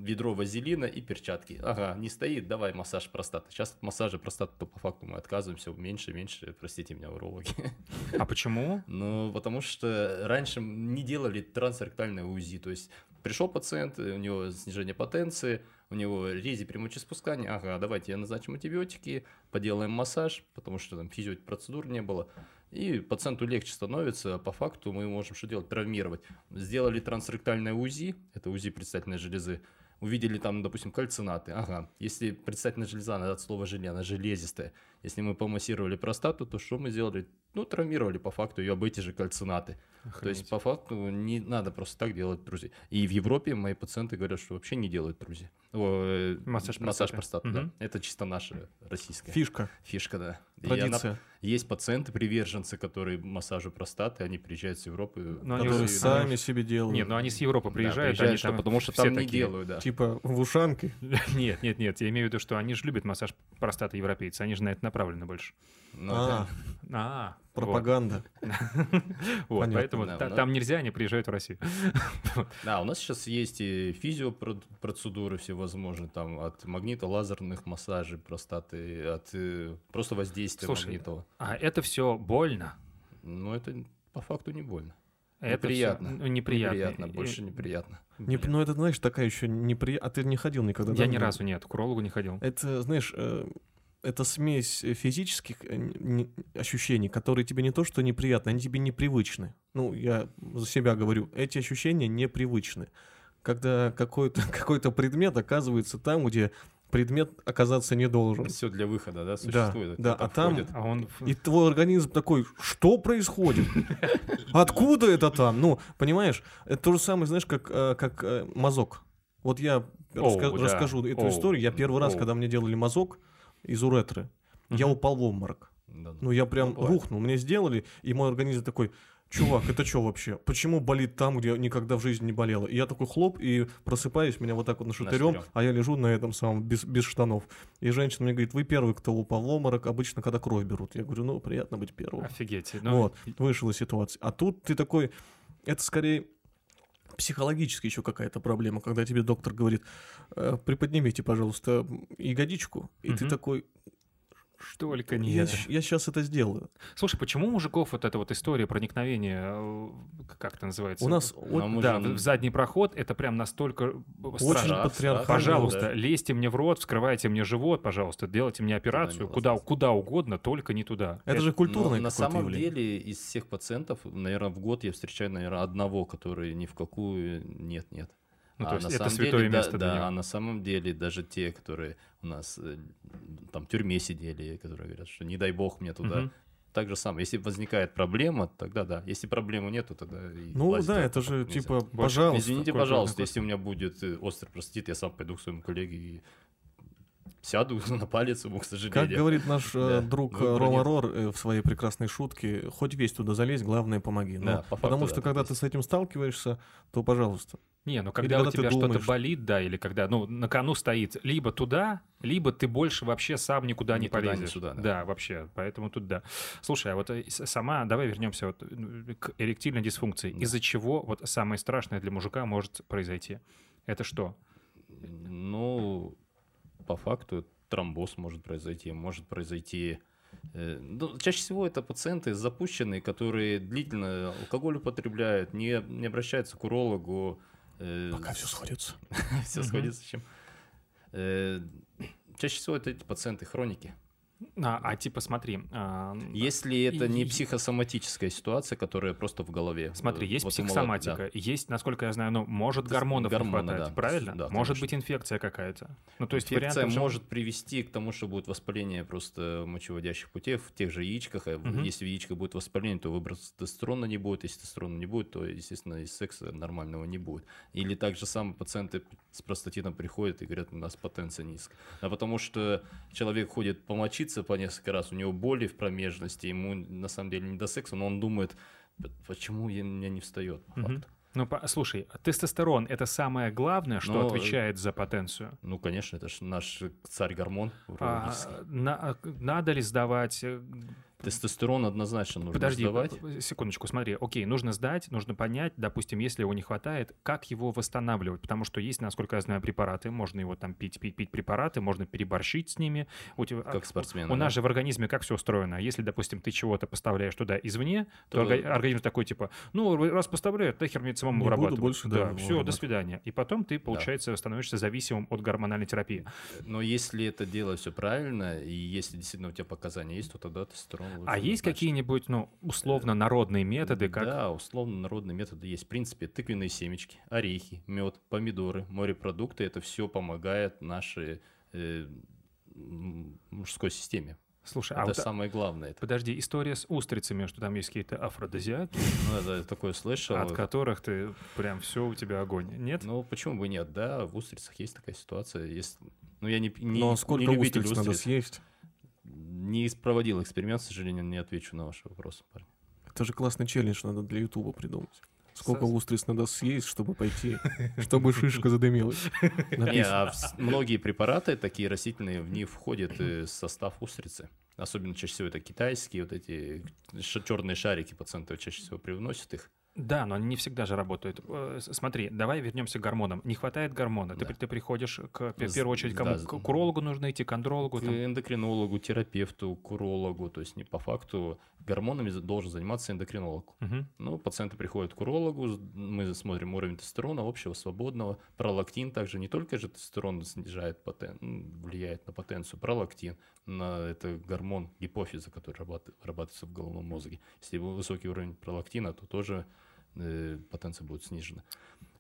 Ведро вазелина и перчатки. Ага, не стоит, давай массаж простаты. Сейчас от массажа простаты, то по факту мы отказываемся меньше, меньше, простите меня, урологи. <laughs> А почему? Ну, потому что раньше не делали трансректальное УЗИ. То есть пришел пациент, у него снижение потенции, у него рези при мочеспускании. Ага, давайте я назначим антибиотики, поделаем массаж, потому что там физиопроцедур не было. И пациенту легче становится, а по факту мы можем что делать? Травмировать. Сделали трансректальное УЗИ, это УЗИ предстательной железы, увидели там, допустим, кальцинаты. Ага, если предстательная железа, от слова желе, она железистая. Если мы помассировали простату, то что мы сделали? Ну, травмировали по факту ее об эти же кальцинаты. То есть, Охренеть. по факту, не надо просто так делать друзей. И в Европе мои пациенты говорят, что вообще не делают друзей. О, э, Массаж массаж простаты. простаты, да. Это чисто наша российская Фишка, фишка, да. И она- традиция. есть пациенты, приверженцы, которые массажу простаты, они приезжают с Европы. Но они Которые уже- сами себе делают. Нет, ну они с Европы Да, приезжают, приезжают, они что- там потому что все там не такие. делают, да. Типа в ушанке. <laughs> Нет, нет, нет, я имею в виду, что они же любят массаж простаты европейцы, они же на это направлены больше. Ну, А, да. А, пропаганда. <laughs> Вот, поэтому там нельзя, они приезжают в Россию. <laughs> Да, у нас сейчас есть и физиопроцедуры всевозможные, там от магнито-лазерных массажей простаты, от э, просто воздействия Слушай, магнитного. А это все больно. Но это по факту не больно. Это неприятно. всё, ну, неприятно. Неприятно, И- больше неприятно. Не, ну это, знаешь, такая еще неприятная... А ты не ходил никогда? Я да? ни Ну, разу нет, к урологу не ходил. Это, знаешь, э, это смесь э, физических э, ощущений, которые тебе не то что неприятны, они тебе непривычны. Ну, я за себя говорю, эти ощущения непривычны. Когда какой-то <laughs> какой предмет оказывается там, где предмет оказаться не должен. Все для выхода, да, существует. да, Кто-то а там- входит. А он... И твой организм такой, что происходит? <laughs> Откуда это там? Ну, понимаешь, это то же самое, знаешь, как, э, как мазок. Вот я раска- Оу, да. расскажу эту Оу. историю. Я первый раз, Оу. когда мне делали мазок из уретры, я Мгм. упал в обморок. Да, да. Ну, я прям Ну, рухнул. Мне сделали, и мой организм такой, чувак, это что вообще? Почему болит там, где никогда в жизни не болело? И я такой хлоп, и просыпаюсь, меня вот так вот нашатырем, а я лежу на этом самом, без, без штанов. И женщина мне говорит, вы первый, кто упал в обморок, обычно, когда кровь берут. Я говорю, ну, приятно быть первым. Офигеть. Ну, Вот, вышел из ситуации. А тут ты такой, это скорее психологически еще какая-то проблема, когда тебе доктор говорит, «Э, приподнимите, пожалуйста, ягодичку, и ты Мгм. Такой, Только я, нет. сейчас это сделаю. Слушай, почему у мужиков вот эта вот история проникновения, э, как это называется? У нас вот Да, в задний проход это прям настолько очень страшно. Страх, патриархально. Пожалуйста, Да. лезьте мне в рот, вскрывайте мне живот, пожалуйста, делайте мне операцию, куда, куда угодно, только не туда. Это же культурное Но на самом явление. деле из всех пациентов, наверное, в год я встречаю, наверное, одного, который ни в какую нет, Ну, А то есть на это самом святое деле, да- место для да, него. а на самом деле даже те, которые у нас э, там в тюрьме сидели, которые говорят, что не дай бог мне туда. Мгм. Так же самое. Если возникает проблема, тогда да. Если проблемы нету, тогда и Ну да, туда это по же нельзя. типа, пожалуйста. Извините, пожалуйста, если у меня будет э, острый простатит, я сам пойду к своему коллеге и сяду <laughs> на палец ему, к сожалению. Как говорит наш <laughs> э, Да, друг выбора Рома нет. Рор в своей прекрасной шутке, хоть весь туда залезь, главное помоги. Ну, Да, по факту, потому да, что когда ты с этим сталкиваешься, то пожалуйста. Не, ну когда, когда у тебя что-то болит, да, или когда, ну, на кону стоит либо туда, либо ты больше вообще сам никуда не туда, ни полезешь. сюда, да. да. вообще, поэтому тут да. Слушай, а вот э, сама, давай вернемся вот э, к эректильной дисфункции. Да. Из-за чего вот самое страшное для мужика может произойти? Это что? Ну, по факту тромбоз может произойти, может произойти... э, ну, чаще всего это пациенты запущенные, которые длительно алкоголь употребляют, не, не обращаются к урологу. Э, Пока все сходится. <laughs> все сходится с чем. Э, Чаще всего это эти пациенты хроники. А, а типа смотри, а, Если это не психосоматическая ситуация, которая просто в голове. Смотри, э, есть вот у молод- психосоматика, да. есть, насколько я знаю, ну, может Это гормонов гормоны, не хватать, да. правильно? Да, может конечно. быть инфекция какая-то. Ну, то есть Инфекция вариантов же- может привести к тому, что будет воспаление просто мочеводящих путей в тех же яичках. Мгм. Если в яичках будет воспаление, то выброс тестостерона не будет. Если тестостерона не будет, то, естественно, и секса нормального не будет. Или так же самое пациенты с простатитом приходят и говорят, у нас потенция низкая. А потому что человек ходит помочиться по несколько раз, у него боли в промежности, ему на самом деле не до секса, но он думает, «П- почему я, у меня не встает по факту. Ну, по- слушай, тестостерон это самое главное, что Но, э, отвечает за потенцию. Ну, конечно, это же наш царь гормон А, на- а, надо ли сдавать э, Тестостерон однозначно нужно Подожди, сдавать. э, секундочку, смотри. Окей, нужно сдать, нужно понять, допустим, если его не хватает, как его восстанавливать. Потому что есть, насколько я знаю, препараты. Можно его там пить, пить, пить препараты, можно переборщить с ними. У, тебя, Как спортсмен. у нас же в организме как все устроено? Если, допустим, ты чего-то поставляешь туда извне, то, То- орга- организм такой типа, ну, раз поставляю, нахер мне самому Не буду больше, да, да, все, до свидания. И потом ты, получается, становишься зависимым от гормональной терапии. Но если это делать все правильно, и если действительно у тебя показания есть, то тогда тестостерон лучше А есть назначить. какие-нибудь, ну, условно народные методы, как Да, условно народные методы есть. В принципе, тыквенные семечки, орехи, мед, помидоры, морепродукты. Это все помогает нашей э, мужской системе. Слушай, а это вот, самое главное. Это, подожди, история с устрицами, что там есть какие-то афродизиаки, ну, это такое слышал. от которых ты прям все у тебя огонь. Нет? Ну, почему бы нет? Да, в устрицах есть такая ситуация. Есть... Ну, я не, не, Но сколько не любитель устриц надо устриц. съесть? Не проводил эксперимент, к сожалению, не отвечу на ваш вопрос, парень. Это же классный челлендж надо для Ютуба придумать. Сколько устриц надо съесть, чтобы пойти, чтобы шишка задымилась. Не, а многие препараты такие растительные, в них входит э, состав устрицы. Особенно чаще всего это китайские, вот эти черные шарики пациенты чаще всего привносят их. Да, но они не всегда же работают. Э, Смотри, давай вернемся к гормонам. Не хватает гормона. Ты, Да. ты приходишь к, в первую очередь, кому? да, К урологу нужно идти, к андрологу. К там. эндокринологу, терапевту, к урологу. То есть не по факту гормонами должен заниматься эндокринолог. Мгм. Ну, пациенты приходят к урологу, мы смотрим уровень тестостерона, общего, свободного. Пролактин также не только же тестостерон снижает потен... влияет на потенцию, пролактин, на это гормон гипофиза, который вырабат- вырабатывается в головном мозге. Если высокий уровень пролактина, то тоже потенция будет снижена.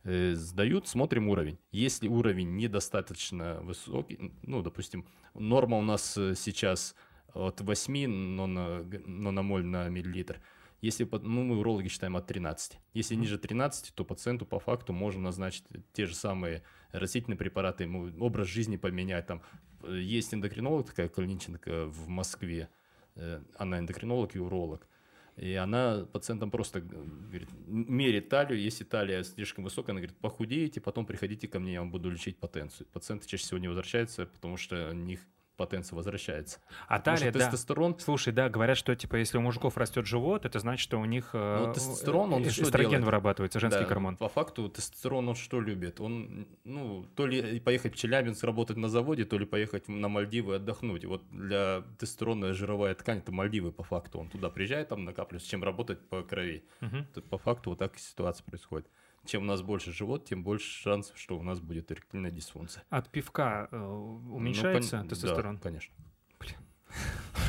Э, сдают, смотрим уровень. Если уровень недостаточно высокий, ну, допустим, норма у нас э, сейчас от 8 нано- г- наномоль на миллилитр. Если, ну, мы урологи считаем от 13. Если ниже 13, то пациенту по факту можно назначить те же самые растительные препараты, ему образ жизни поменять. Там э, есть эндокринолог такая Калинченко в Москве, э, она эндокринолог и уролог. И она пациентам просто г- говорит, мерит талию, если талия слишком высокая, она говорит, похудеете, потом приходите ко мне, я вам буду лечить потенцию. Пациенты чаще всего не возвращаются, потому что у них потенция возвращается. А что талия, да. тестостерон Слушай, да, говорят, что типа если у мужиков растет живот, это значит, что у них э, Ну, тестостерон, он э, что эстроген делает? вырабатывается, женский Да, гормон. По факту тестостерон он что любит? Он, ну, то ли поехать в Челябинск работать на заводе, то ли поехать на Мальдивы отдохнуть. И вот для тестостерона жировая ткань это Мальдивы по факту. Он туда приезжает, там накапливается, чем работать по крови. Тут по факту вот так ситуация происходит. Чем у нас больше живот, тем больше шансов, что у нас будет эректильная дисфункция. От пивка э, Ну, уменьшается кон- тестостерон? Да, конечно.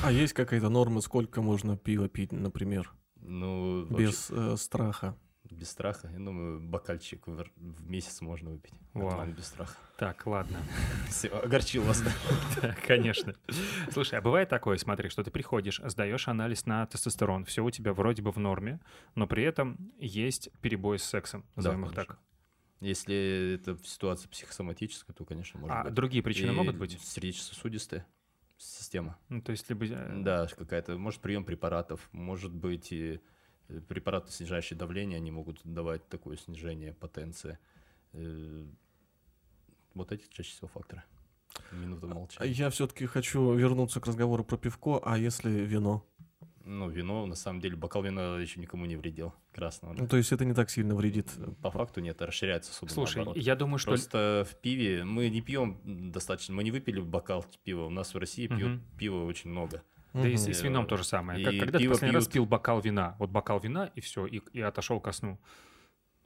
А есть какая-то норма, сколько можно пива пить, например, Ну, вообще, без э, страха? Без страха. Я думаю, бокальчик в, в месяц можно выпить. Вау. Без страха. Так, ладно. <laughs> Все, огорчил вас. <laughs> да? Конечно. Слушай, а бывает такое, смотри, что ты приходишь, сдаешь анализ на тестостерон, все у тебя вроде бы в норме, но при этом есть перебой с сексом, назовем их так. Если это ситуация психосоматическая, то, конечно, может А быть. другие причины И могут быть? Сердечно-сосудистая система. Ну, то есть либо... э, Да, какая-то, может, прием препаратов, может быть, и препараты, снижающие давление, они могут давать такое снижение потенции. Э, Вот эти чаще всего факторы. Минута А молчания. Я все-таки хочу вернуться к разговору про пивко, а если вино? Ну, вино, на самом деле, бокал вина еще никому не вредил, красного. да. Ну, то есть это не так сильно вредит. По факту нет, расширяется суда Слушай, наоборот. я думаю, что... Просто в пиве мы не пьем достаточно, мы не выпили бокал пива. У нас в России пьют Мгм. пива очень много. Да и и с вином то же самое. И когда ты последний раз пил бокал вина? Вот бокал вина, и все, и, и отошел ко сну.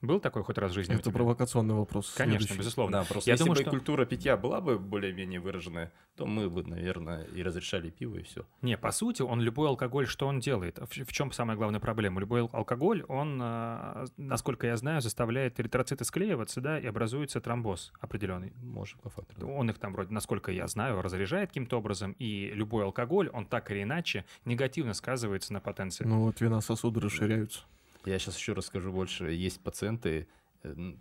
Был такой хоть раз в жизни? Это провокационный вопрос. Конечно, Следующий. безусловно. Да, просто Я если думаю, бы что- культура питья была бы более-менее выраженная, то мы бы, наверное, и разрешали пиво, и все. Не, по сути, он любой алкоголь, что он делает? В, в чем самая главная проблема? Любой ал- алкоголь, он, а, насколько я знаю, заставляет эритроциты склеиваться, да, и образуется тромбоз определенный. Может, по факту. да. Он их там вроде, насколько я знаю, разряжает каким-то образом, и любой алкоголь, он так или иначе негативно сказывается на потенции. Ну вот вена сосуды расширяются. Я сейчас еще расскажу больше. Есть пациенты, э,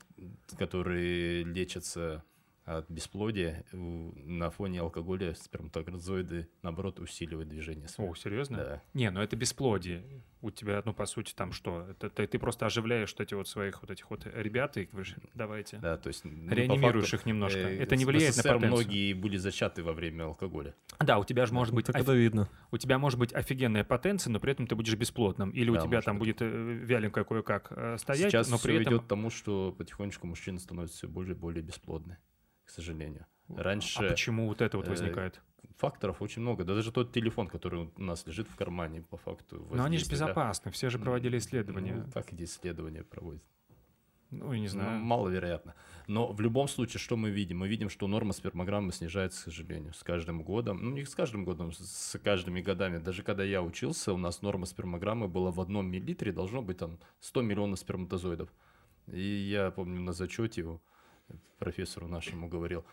которые лечатся от бесплодия у- на фоне алкоголя сперматозоиды, наоборот, усиливают движение. О, серьезно? Да. Не, ну это бесплодие. У тебя, ну, по сути, там что? Это, ты, ты просто оживляешь вот эти вот своих вот этих вот ребят и говоришь, давайте. Да, то есть, ну, Реанимируешь факту, их немножко. э, это не влияет на СССР потенцию. многие были зачаты во время алкоголя. Да, у тебя же может быть так офи- это видно. у тебя может быть офигенная потенция, но при этом ты будешь бесплотным. Или у Да, тебя может там быть. будет э, вяленькое кое-как э, стоять, Сейчас но при этом... идет к тому, что потихонечку мужчины становятся все более и более бесплодны, к сожалению. Раньше А почему вот это вот э, возникает? факторов очень много. Да даже тот телефон, который у нас лежит в кармане, по факту. Но они же безопасны, все же проводили исследования. Ну, как эти исследования проводят? Ну, я не Ну, знаю. маловероятно. Но в любом случае, что мы видим? Мы видим, что норма спермограммы снижается, к сожалению, с каждым годом. Ну, не с каждым годом, с- с каждыми годами. Даже когда я учился, у нас норма спермограммы была в одном миллилитре, должно быть там 100 миллионов сперматозоидов. И я помню на зачете его профессору нашему говорил,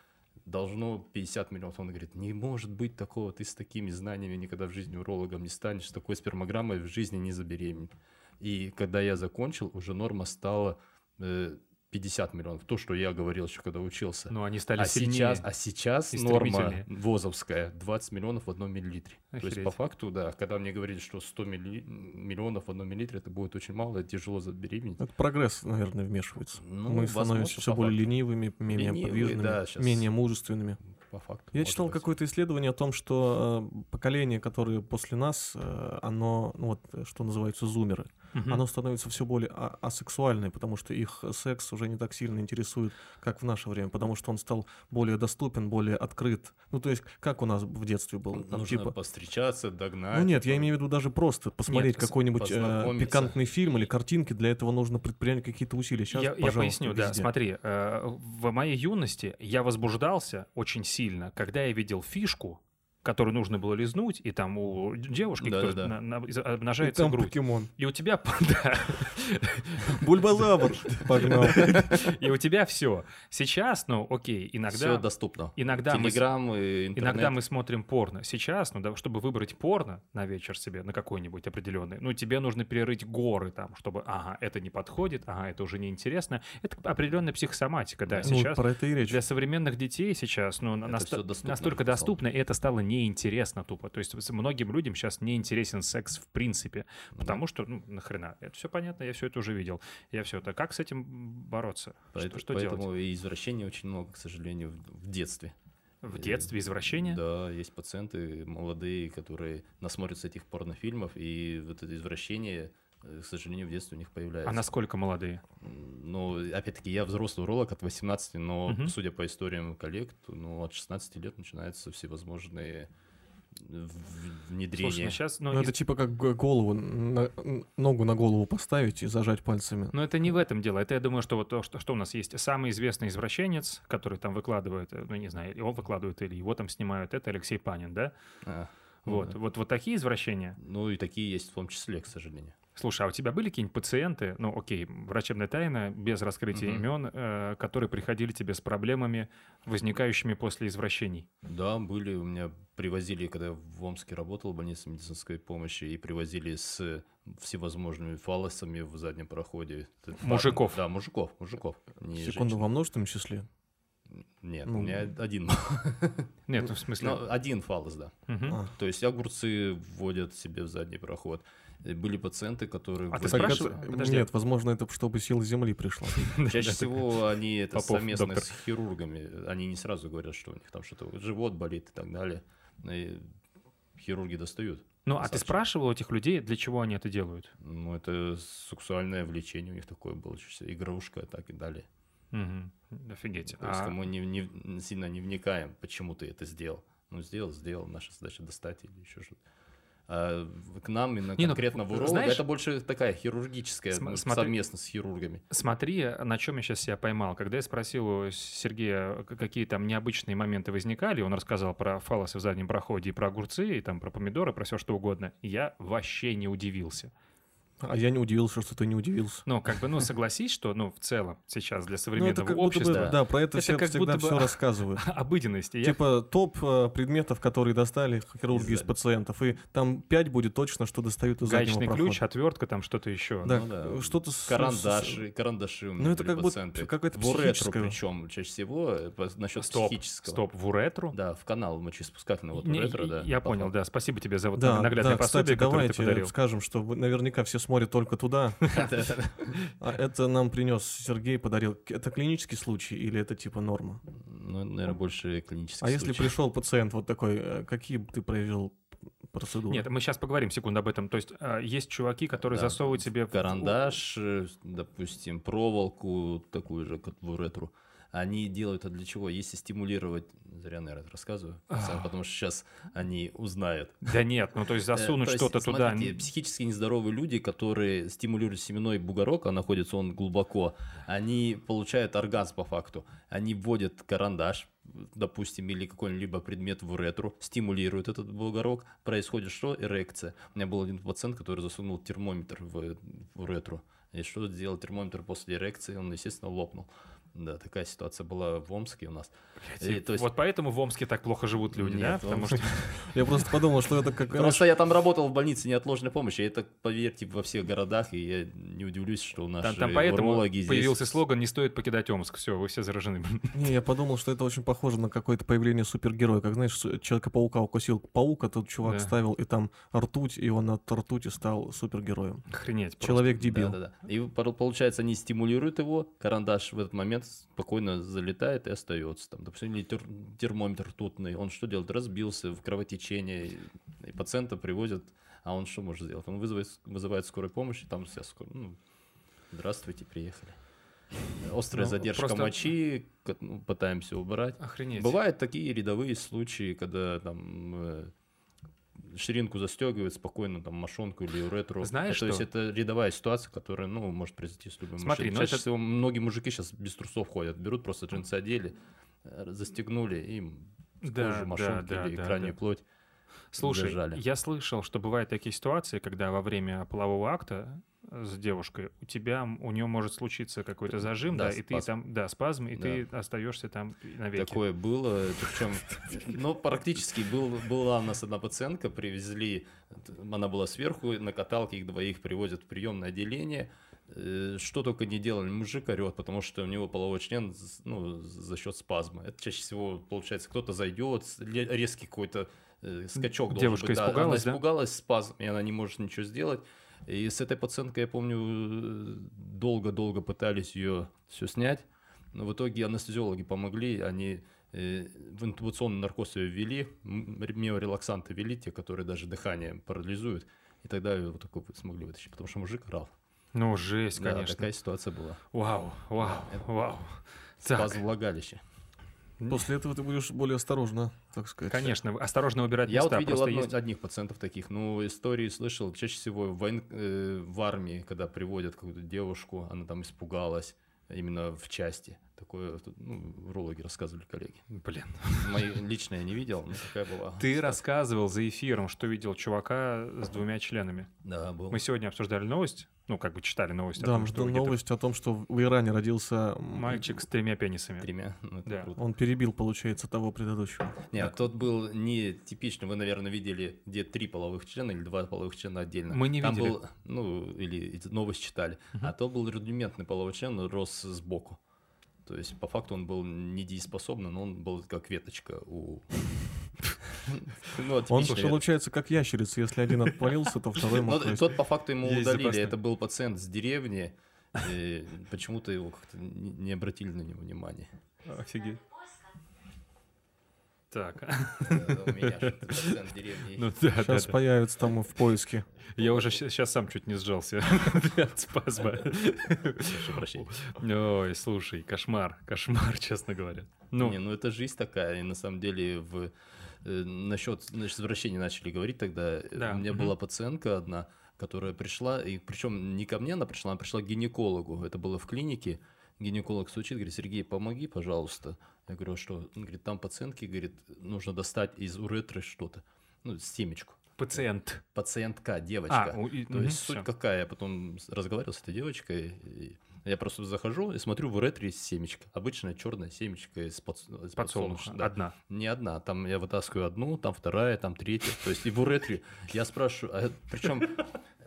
должно 50 миллионов. Он говорит, не может быть такого, ты с такими знаниями никогда в жизни урологом не станешь, с такой спермограммой в жизни не забеременеть. И когда я закончил, уже норма стала э, 50 миллионов. То, что я говорил еще, когда учился. Но они стали А сильнее. сейчас, а сейчас норма. ВОЗовская 20 миллионов в одном миллилитре. То есть Охереть. по факту, да, когда мне говорили, что 100 милли- миллионов в одном миллилитре, это будет очень мало, это тяжело забеременеть. Это прогресс, наверное, вмешивается. Ну, Мы становимся все более факту. ленивыми, менее Ленивые, подвижными, да, щас. менее мужественными. По факту. Я читал быть. какое-то исследование о том, что э, поколение, которое после нас, э, оно, ну вот, э, что называется, зумеры, Мгм. оно становится все более а- асексуальное, потому что их секс уже не так сильно интересует, как в наше время, потому что он стал более доступен, более открыт. Ну, то есть, как у нас в детстве было, там, Нужно типа... постречаться, догнать. Ну нет, я там. имею в виду даже просто посмотреть с- какой-нибудь э, пикантный фильм или картинки, для этого нужно предпринять какие-то усилия. Сейчас, я, я пожалуйста, поясню, да. везде. Смотри, э, в моей юности я возбуждался очень сильно, когда я видел фишку, которую нужно было лизнуть, и там у девушки кто Да-да-да. на- на- из- И обнажается там грудь. покемон. И у тебя, <laughs> да, Бульбазавр. Погнал. и у тебя все. Сейчас, ну, окей, Все иногда, доступно. иногда мы Телеграм, и интернет. Иногда мы смотрим порно. Сейчас, ну, да, чтобы выбрать порно на вечер себе, на какой-нибудь определенный, ну, тебе нужно перерыть горы там, чтобы, ага, это не подходит, ага, это уже неинтересно. Это определенная психосоматика, да. Ну, Сейчас про это и речь. для современных детей сейчас, ну, доступно настолько доступно, и это стало неинтересно тупо. То есть многим людям сейчас не интересен секс в принципе, Ну потому что, ну, нахрена, это все понятно, я все это уже видел. Я все это, как с этим бороться? Поэт- что что Поэтому делать? и извращений очень много, к сожалению, в, в детстве. В детстве извращение? Да, есть пациенты молодые, которые насмотрятся этих порнофильмов, и вот это извращение, к сожалению, в детстве у них появляется. А насколько молодые? Ну, опять-таки, я взрослый уролог от 18, но, Мгм. судя по историям коллег, то, ну, от 16 лет начинаются всевозможные в- в- внедрения. Слушай, ну сейчас, ну, Ну, из- это типа как голову, на- ногу на голову поставить и зажать пальцами. Но это не в этом дело. Это я думаю, что вот то, что, что у нас есть самый известный извращенец, который там выкладывает, э, ну не знаю, и он выкладывает или его там снимают, это Алексей Панин, да? А, ну Вот, да. вот, вот такие извращения. Ну, и такие есть в том числе, к сожалению. Слушай, а у тебя были какие-нибудь пациенты, ну окей, врачебная тайна, без раскрытия Мгм. имен, э, которые приходили тебе с проблемами, возникающими после извращений? Да, были, у меня привозили, когда я в Омске работал, в больнице медицинской помощи, и привозили с всевозможными фалосами в заднем проходе. Мужиков? Да, мужиков, мужиков. не Секунду, женщин. во множественном числе. Нет, Ну, у меня один. <laughs> Нет, ну в смысле... Ну, один фалос, да. Мгм. А. То есть огурцы вводят себе в задний проход. И Были пациенты, которые... А ты подожди. Нет, возможно, это чтобы сила Земли пришла. <laughs> Чаще всего они это совместно с хирургами. Они не сразу говорят, что у них там что-то живот болит и так далее. И хирурги достают. Ну, а ты спрашивал у этих людей, для чего они это делают? Ну, это сексуальное влечение у них такое было, игрушка, так и далее. Мгм. Офигеть. То есть А- мы не, не- сильно не вникаем, почему ты это сделал. Ну, сделал, сделал, наша задача достать или еще что-то. А в- к нам именно Не, ну, конкретно в уролога, знаешь- это больше такая хирургическая, См- ну, смотри- совместно с хирургами. Смотри, на чем я сейчас себя поймал. Когда я спросил у Сергея, какие там необычные моменты возникали, он рассказал про фалосы в заднем проходе и про огурцы, и там про помидоры, про все что угодно, я вообще не удивился. А я не удивился, что ты не удивился. Ну, как бы, ну, согласись, что, ну, в целом, сейчас для Ну, современного это как будто бы, общества да, про это, Это все как всегда будто бы- все рассказывают. <laughs> обыденность. И я- Типа топ э, предметов, которые достали хирурги из Из-за- пациентов, и там 5 будет точно, что достают из заднего гаечный прохода. ключ, отвертка, там что-то еще. Да, Ну да. что-то с- Карандаши, карандаши у меня Ну, это были как будто пациенты. какое-то психическое. причем, чаще всего, э, насчет Стоп, психического. стоп, в уретру? Да, в канал мочеиспускательный, вот уретра, да. я понял, да. Спасибо тебе за вот Да, наглядное пособие, которое ты подарил. скажем, что наверняка все смотрят только туда. <laughs> А это нам принес Сергей, подарил. Это клинический случай или это типа норма? Ну, наверное, больше клинический А если пришел пациент вот такой, э, какие бы ты провел процедуры? Нет, мы сейчас поговорим секунду об этом. То есть а, есть чуваки, которые Да, засовывают себе... в- карандаш, э, допустим, проволоку такую же, как в уретру. Они делают это для чего? Если стимулировать, зря, наверное, рассказываю, потому что сейчас они узнают. Да нет, ну то есть Э, засунуть что-то туда... Психически нездоровые люди, которые стимулируют семенной бугорок, а находится он глубоко, они получают оргазм по факту. Они вводят карандаш, допустим, или какой-либо предмет в уретру, стимулируют этот бугорок, происходит что? Эрекция. У меня был один пациент, который засунул термометр в, в уретру. И что сделал термометр после эрекции? Он, естественно, лопнул. Да, такая ситуация была в Омске у нас. И, то есть- Вот поэтому в Омске так плохо живут люди, да? Нет, Потому в что... <laughs> Я просто подумал, что это как... Просто я там работал в больнице неотложной помощи. Это, поверьте, во всех городах, и я не удивлюсь, что у нас Там, там поэтому здесь... появился слоган «Не стоит покидать Омск». Все, вы все заражены. <laughs> Не, я подумал, что это очень похоже на какое-то появление супергероя. Как, знаешь, Человека-паука укусил паук, а тут чувак Да. ставил, и там ртуть, и он от ртути стал супергероем. Охренеть. Человек-дебил. Да-да-да. И пор- получается, они стимулируют его, карандаш в этот момент спокойно залетает и остается там. Допустим, или тер- термометр ртутный, он что делает? Разбился в кровотечение, и, пациента привозят, а он что может сделать? Он вызывает, вызывает скорую помощь, и там вся скорая, ну, здравствуйте, приехали. Острая Ну, задержка просто- мочи, ну, пытаемся убрать. Охренеть. Бывают такие рядовые случаи, когда там э, ширинку застегивают спокойно, там, мошонку или уретру. Знаешь То есть что? это рядовая ситуация, которая, ну, может произойти с любым Смотри, мужчиной. ну Чаще это- всего многие мужики сейчас без трусов ходят, берут просто джинсы одели, э, застегнули им Да, кожу, да, мошонку да, или да, крайнюю да. плоть. Слушай, зажали. я слышал, что бывают такие ситуации, когда во время полового акта с девушкой у тебя, у нее может случиться какой-то зажим, да, Да, и ты там, да, спазм, и Да. ты остаешься там навеки. Такое было, причем, ну, практически был, была у нас одна пациентка, привезли, она была сверху, на каталке их двоих привозят в приемное отделение, Э, что только не делали, мужик орет, потому что у него половой член ну, за счет спазма. Это чаще всего, получается, кто-то зайдет, резкий какой-то э, скачок должен Девушка быть. Да, испугалась, да? Она испугалась, спазм, и она не может ничего сделать. И с этой пациенткой, я помню, долго-долго пытались ее все снять, но в итоге анестезиологи помогли, они э, в интубационный наркоз ее ввели, миорелаксанты ввели, те, которые даже дыхание парализуют, и тогда ее вот такой смогли вытащить, потому что мужик орал. Ну, жесть, Да, конечно. такая ситуация была. Вау, вау, Это- вау. Так, Спазм влагалища. После этого ты будешь более осторожно, так сказать. конечно, осторожно выбирать Я вот места. видел просто одно- есть- одних пациентов таких, ну, истории слышал, чаще всего в, э, в армии, когда приводят какую-то девушку, она там испугалась, именно в части. Такое, тут, ну, урологи рассказывали коллеги. Блин. Мои лично я не видел, но такая была. Ты рассказывал за эфиром, что видел чувака с двумя членами. Да, был. Мы сегодня обсуждали новость, ну, как бы читали новость о Да, том, что где-то новость о том, что в Иране родился... мальчик с тремя пенисами. Тремя. Ну, Да. круто. Он перебил, получается, того предыдущего. Нет, тот был не типичный. Вы, наверное, видели, где три половых члена или два половых члена отдельно. Мы не Там видели. был, ну, или новость читали. А то был рудиментный половой член, рос сбоку. То есть, по факту, он был недееспособный, но он был как веточка у... Ну, Он, получается, как ящерица. Если один отвалился, то второй мог... есть- тот по факту ему удалили. Это был пациент с деревни. Почему-то его как-то не обратили на него внимания. Офигеть. Так, Э, У меня же ну да, да, Сейчас да. появится там в поиске. Я уже сейчас сам чуть не сжался <laughs> от спазма. Прошу прощения. Ой, слушай, кошмар, кошмар, <laughs> честно говоря. Ну, Не, ну это жизнь такая, и на самом деле в э, насчет значит, извращения начали говорить тогда. Да, У меня была пациентка одна, которая пришла, и причем не ко мне она пришла, она пришла к гинекологу. Это было в клинике. Гинеколог стучит, говорит, Сергей, помоги, пожалуйста. Я говорю, «А что? Он говорит, там пациентки, говорит, нужно достать из уретры что-то, ну, семечку. Пациент. Пациентка, девочка. А, у- То мгм, есть суть всё. какая? Я потом разговаривал с этой девочкой. и я просто захожу и смотрю в уретре есть семечко. Обычная черная семечко из, под, из Подсолнуха. да. Одна. Не одна, там я вытаскиваю одну, там вторая, там третья. То есть и в уретре я спрашиваю, причем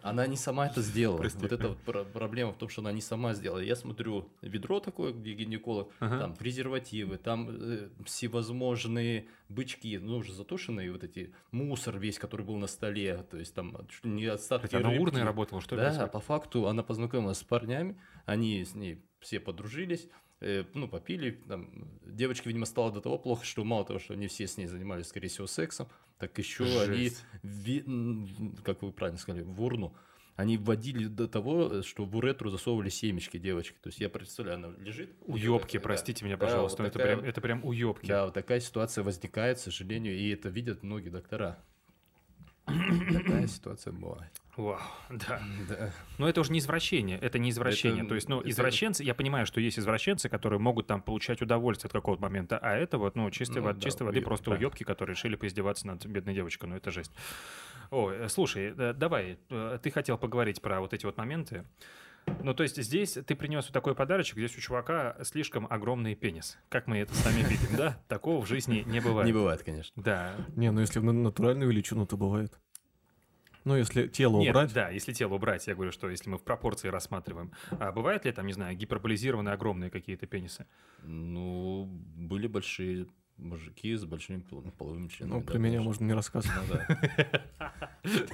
она не сама это сделала. Прости. Вот эта вот про- проблема в том, что она не сама сделала. Я смотрю ведро такое, где гинеколог, Ага. там презервативы, там э, всевозможные бычки, ну уже затушенные вот эти мусор весь, который был на столе, то есть там не остатки Кстати, она рыбки. урной работала, что ли? Да, происходит? по факту она познакомилась с парнями, они с ней все подружились, ну, попили. Там, девочке, видимо, стало до того плохо, что мало того, что они все с ней занимались, скорее всего, сексом, так еще они, Жесть. м, как вы правильно сказали, в урну, они вводили до того, э, что в уретру засовывали семечки девочки. То есть я представляю, она лежит. Уёбки, Да. простите меня, Да, пожалуйста, вот но это такая прям, вот- это прям уёбки. Да, вот такая ситуация возникает, к сожалению, и это видят многие доктора. <coughs> Такая ситуация бывает. Вау, <laughs> да. Да. Но это уже не извращение, это не извращение. Это- То есть, ну, это- извращенцы, я понимаю, что есть извращенцы, которые могут там получать удовольствие от какого-то момента, а это вот, ну, чистой, Ну вод- да, чистой воды просто правильно. уебки, которые решили поиздеваться над бедной девочкой, ну, это жесть. Ой, э, слушай, э, давай, э, ты хотел поговорить про вот эти вот моменты. Ну, то есть здесь ты принес вот такой подарочек, здесь у чувака слишком огромный пенис. Как мы это сами видим, да? <laughs> Такого в жизни не бывает. Не бывает, конечно. Да. Не, ну если в на- натуральную величину, то бывает. Ну, если тело Нет, убрать, да, если тело убрать, я говорю, что если мы в пропорции рассматриваем. А бывает ли там, не знаю, гиперболизированные огромные какие-то пенисы? Ну, были большие мужики с большими пол- половыми членами. ну, да, про меня конечно. можно не рассказывать. Ну да. <laughs>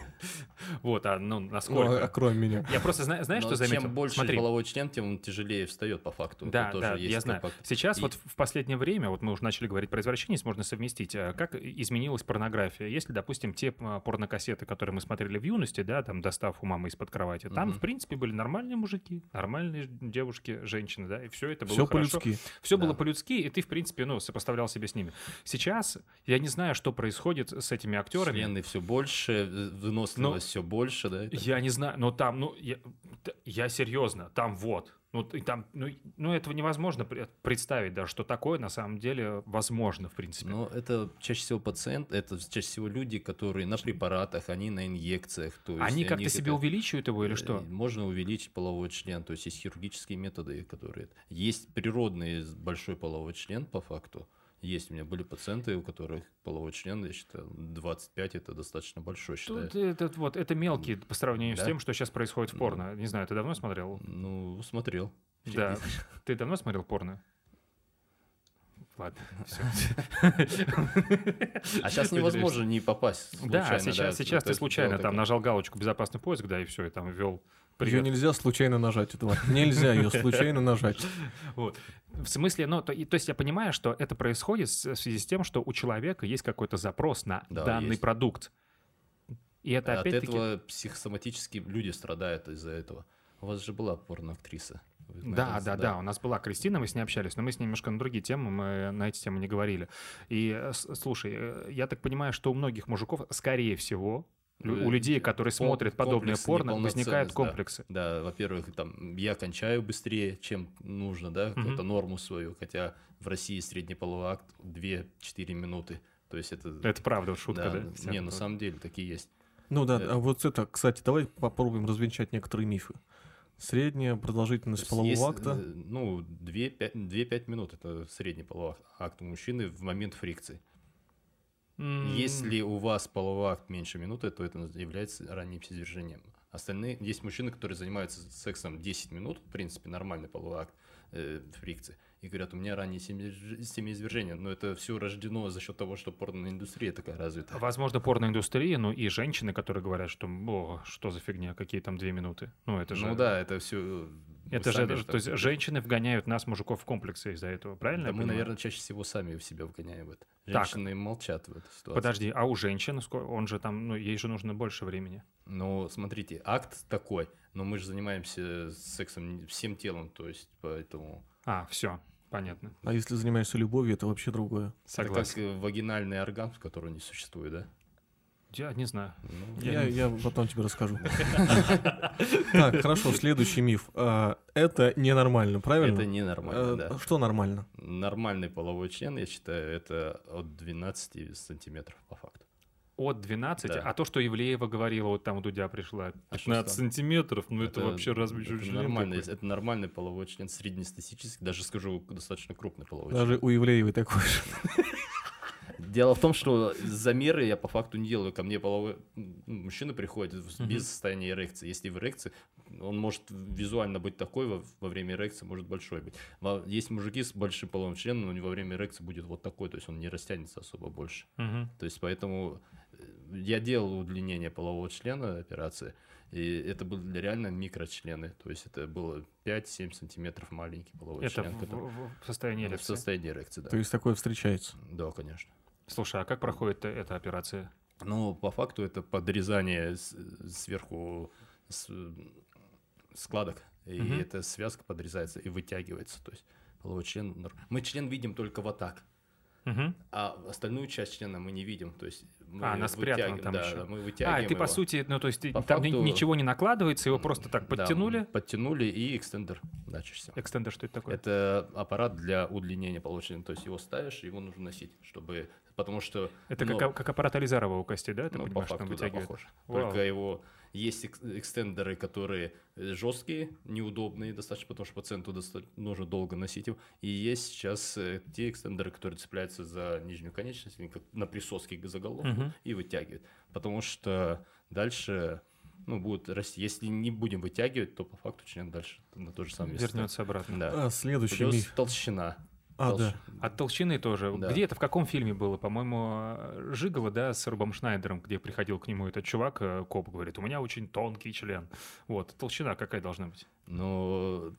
Вот, а ну Ну, а, насколько? а кроме меня. Я просто знаю, что заметил? Чем больше Смотри, половой член, тем он тяжелее встает по факту. Это Да, тоже да, есть я знаю. Сейчас И- вот в последнее время, вот мы уже начали говорить про извращенность, можно совместить. А Как изменилась порнография? Если, допустим, те порнокассеты, которые мы смотрели в юности, да, там, достав у мамы из-под кровати, там, в принципе, были нормальные мужики, нормальные девушки, женщины, да, и все это было Все хорошо. по-людски. Все Да. было по-людски, и ты, в принципе, ну, сопоставлял себя с ними. Сейчас я не знаю, что происходит с этими актерами. Члены все больше, э, выносливость все больше, да? это- Я не знаю, но там, ну, я, я серьезно, там вот. Ну, и там, ну, ну, этого невозможно пре- представить, да, что такое на самом деле возможно, в принципе. Но это чаще всего пациент, это чаще всего люди, которые на препаратах, они на инъекциях. То есть Они как-то себе это- увеличивают его или Э, что? Можно увеличить половой член, то есть есть хирургические методы, которые... Есть природный большой половой член по факту. Есть у меня были пациенты, у которых половой член, я считаю, 25 это достаточно большой, считаю. Тут этот вот, это мелкий по сравнению с Да? тем, что сейчас происходит в порно. Не знаю, ты давно смотрел? Ну, смотрел. Да. <laughs> Ты давно смотрел порно? Ладно, все. <laughs> А сейчас невозможно не попасть Да, сейчас, сейчас ты случайно там нажал галочку «Безопасный поиск», да, и все, и там ввел Ее нельзя случайно нажать, этого. Нельзя ее <laughs> случайно нажать. Вот. В смысле, ну, то, и- то есть я понимаю, что это происходит в связи с тем, что у человека есть какой-то запрос на Да, данный есть. продукт. И это От опять-таки... этого психосоматически люди страдают из-за этого. У вас же была порноактриса. Вы Да, знаете, да, да, У нас была Кристина, мы с ней общались, но мы с ней немножко на другие темы, мы на эти темы не говорили. И э, слушай, э, я так понимаю, что у многих мужиков, скорее всего, у Э, людей, которые смотрят подобное комплекс порно, возникают неполноценность, да. комплексы. Да, во-первых, там я кончаю быстрее, чем нужно, да, какую-то норму свою, хотя в России средний половой акт 2-4 минуты. То есть это... Это правда, шутка, да? да, не, на самом деле такие есть. Ну да, Э. а вот это, кстати, давай попробуем развенчать некоторые мифы. Средняя продолжительность полового есть, акта. э, ну, 2-5 минут это средний половой акт у мужчины в момент фрикции. М, Если у вас половой акт меньше минуты, то это является ранним всеизвержением. Остальные, есть мужчины, которые занимаются сексом 10 минут, в принципе, нормальный половой акт э, фрикции, и говорят, у меня раннее семяизверж- семяизвержение, но это все рождено за счет того, что порноиндустрия такая развита. Возможно, порноиндустрия, ну и женщины, которые говорят, что, о, что за фигня, какие там две минуты. Ну, это же... Ну да, это все... Это же, то есть женщины вгоняют нас, мужиков, в комплексы из-за этого, правильно? Да мы, понимаю? наверное, чаще всего сами в себя вгоняем в это. Так. Женщины молчат в этой ситуации. Подожди, а у женщин, он же там, ну, ей же нужно больше времени. Ну, смотрите, акт такой, но мы же занимаемся сексом всем телом, то есть поэтому... А, все, понятно. А если занимаешься любовью, это вообще другое. Согласен. Это как э, вагинальный оргазм, который не существует, да? Я не знаю. Ну, Я Я, не- я потом тебе расскажу. <laughs> Так, хорошо, следующий миф. А, Это ненормально, правильно? Это ненормально, Э, да. Что нормально? Нормальный половой член, я считаю, это от 12 сантиметров по факту. От 12? Да. А то, что Ивлеева говорила, вот там у Дудя пришла, А что 15 там? сантиметров, ну это, вообще разве что это член нормальный, такой? это нормальный половой член, среднестатистический, даже скажу, достаточно крупный половой Даже у Ивлеевой такой же. <laughs> Дело в том, что замеры я по факту не делаю. Ко мне половой мужчина приходит без состояния эрекции. Если в эрекции, он может визуально быть такой, во, во время эрекции может большой быть. Есть мужики с большим половым членом, но во время эрекции будет вот такой, то есть он не растянется особо больше. Мгм. То есть поэтому э, я делал удлинение полового члена операции, и это были реально микрочлены. То есть это было 5-7 сантиметров маленький половой Это член. в, который- в- в состоянии ну, в эрекции. состоянии эрекции, да. То есть такое встречается. Да, конечно. Слушай, а как проходит э- эта операция? Ну, по факту это подрезание сверху складок, и Мгм. эта связка подрезается и вытягивается. То есть половой член... Мы член видим только вот так, Мгм. а остальную часть члена мы не видим. То есть мы А, она спрятана там да, еще. да, мы А, вытягиваем и ты, по его. сути, ну, то есть По там факту- ничего не накладывается, его просто так Да, подтянули? подтянули и экстендер, да, чаще всего. Экстендер, что это такое? Это аппарат для удлинения члена. То есть его ставишь, его нужно носить, чтобы... Потому что... Это ну, как, как аппарат Ализарова у кости, да? Ты Ну, по понимаешь, там факту, да, вытягивает? похож. Вау. Только его есть экс- экстендеры, которые э, жесткие, неудобные достаточно, потому что пациенту нужно долго носить его. И есть сейчас э, те экстендеры, которые цепляются за нижнюю конечность, они как на присоске к заголовку Мгм. и вытягивают. Потому что дальше ну, будет расти. Если не будем вытягивать, то по факту член дальше на то же самое место. Вернется обратно. Да. А, следующий Плюс миф. толщина. А, Толщ- да. От толщины тоже. Да. Где это, в каком фильме было? По-моему, э, Жигало, да, с Рубом Шнайдером, где приходил к нему этот чувак, э, коп, говорит, у меня очень тонкий член. Вот, толщина какая должна быть? Но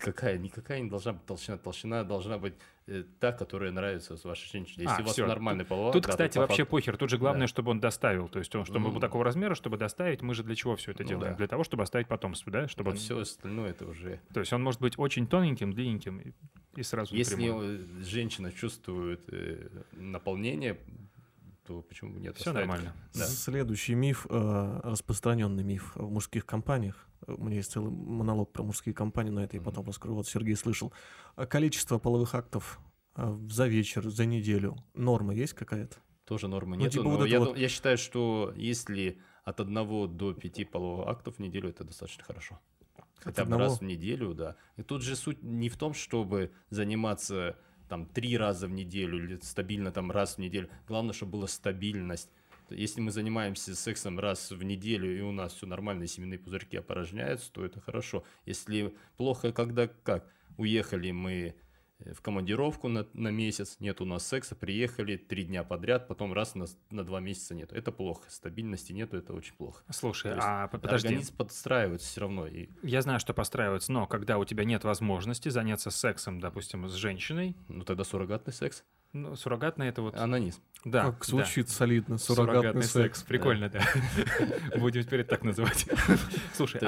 какая, никакая не должна быть толщина. Толщина должна быть э, та, которая нравится вашей женщине. Если А, у вас всё. нормальный половой Тут, да, кстати, по вообще факту- похер. Тут же главное, Да. чтобы он доставил. То есть, он, чтобы был Ну. такого размера, чтобы доставить. Мы же для чего все это Ну делаем? да. Для того, чтобы оставить потомство, да? Чтобы А он- все остальное это уже. То есть он может быть очень тоненьким, длинненьким и, и сразу Если напрямую. женщина чувствует э, наполнение, то почему бы нет? Все оставить? нормально. Да. Следующий миф, э, распространенный миф в мужских компаниях. Э, У меня есть целый монолог про мужские компании, но это я потом расскажу. Вот Сергей слышал. А Количество половых актов э, за вечер, за неделю. Норма есть какая-то? Тоже нормы Ну, нет. типа но вот я, вот- я считаю, что если от одного до пяти половых актов в неделю, это достаточно хорошо. Хотя бы раз в неделю, да. И тут же суть не в том, чтобы заниматься там три раза в неделю или стабильно там раз в неделю. Главное, чтобы была стабильность. Если мы занимаемся сексом раз в неделю, и у нас все нормально, и семенные пузырьки опорожняются, то это хорошо. Если плохо, когда как? Уехали мы в командировку на, на месяц, нет у нас секса, приехали три дня подряд, потом раз на, на два месяца нет. Это плохо. Стабильности нету, это очень плохо. Слушай, То а подожди. Организм подстраивается все равно. И, Я знаю, что постраивается, но когда у тебя нет возможности заняться сексом, допустим, с женщиной, ну тогда суррогатный секс, ну, суррогатный это вот... анонизм. да, как да. звучит солидно. Суррогатный, секс. Прикольно, да. <laughs> Будем теперь так называть. <laughs> Слушай,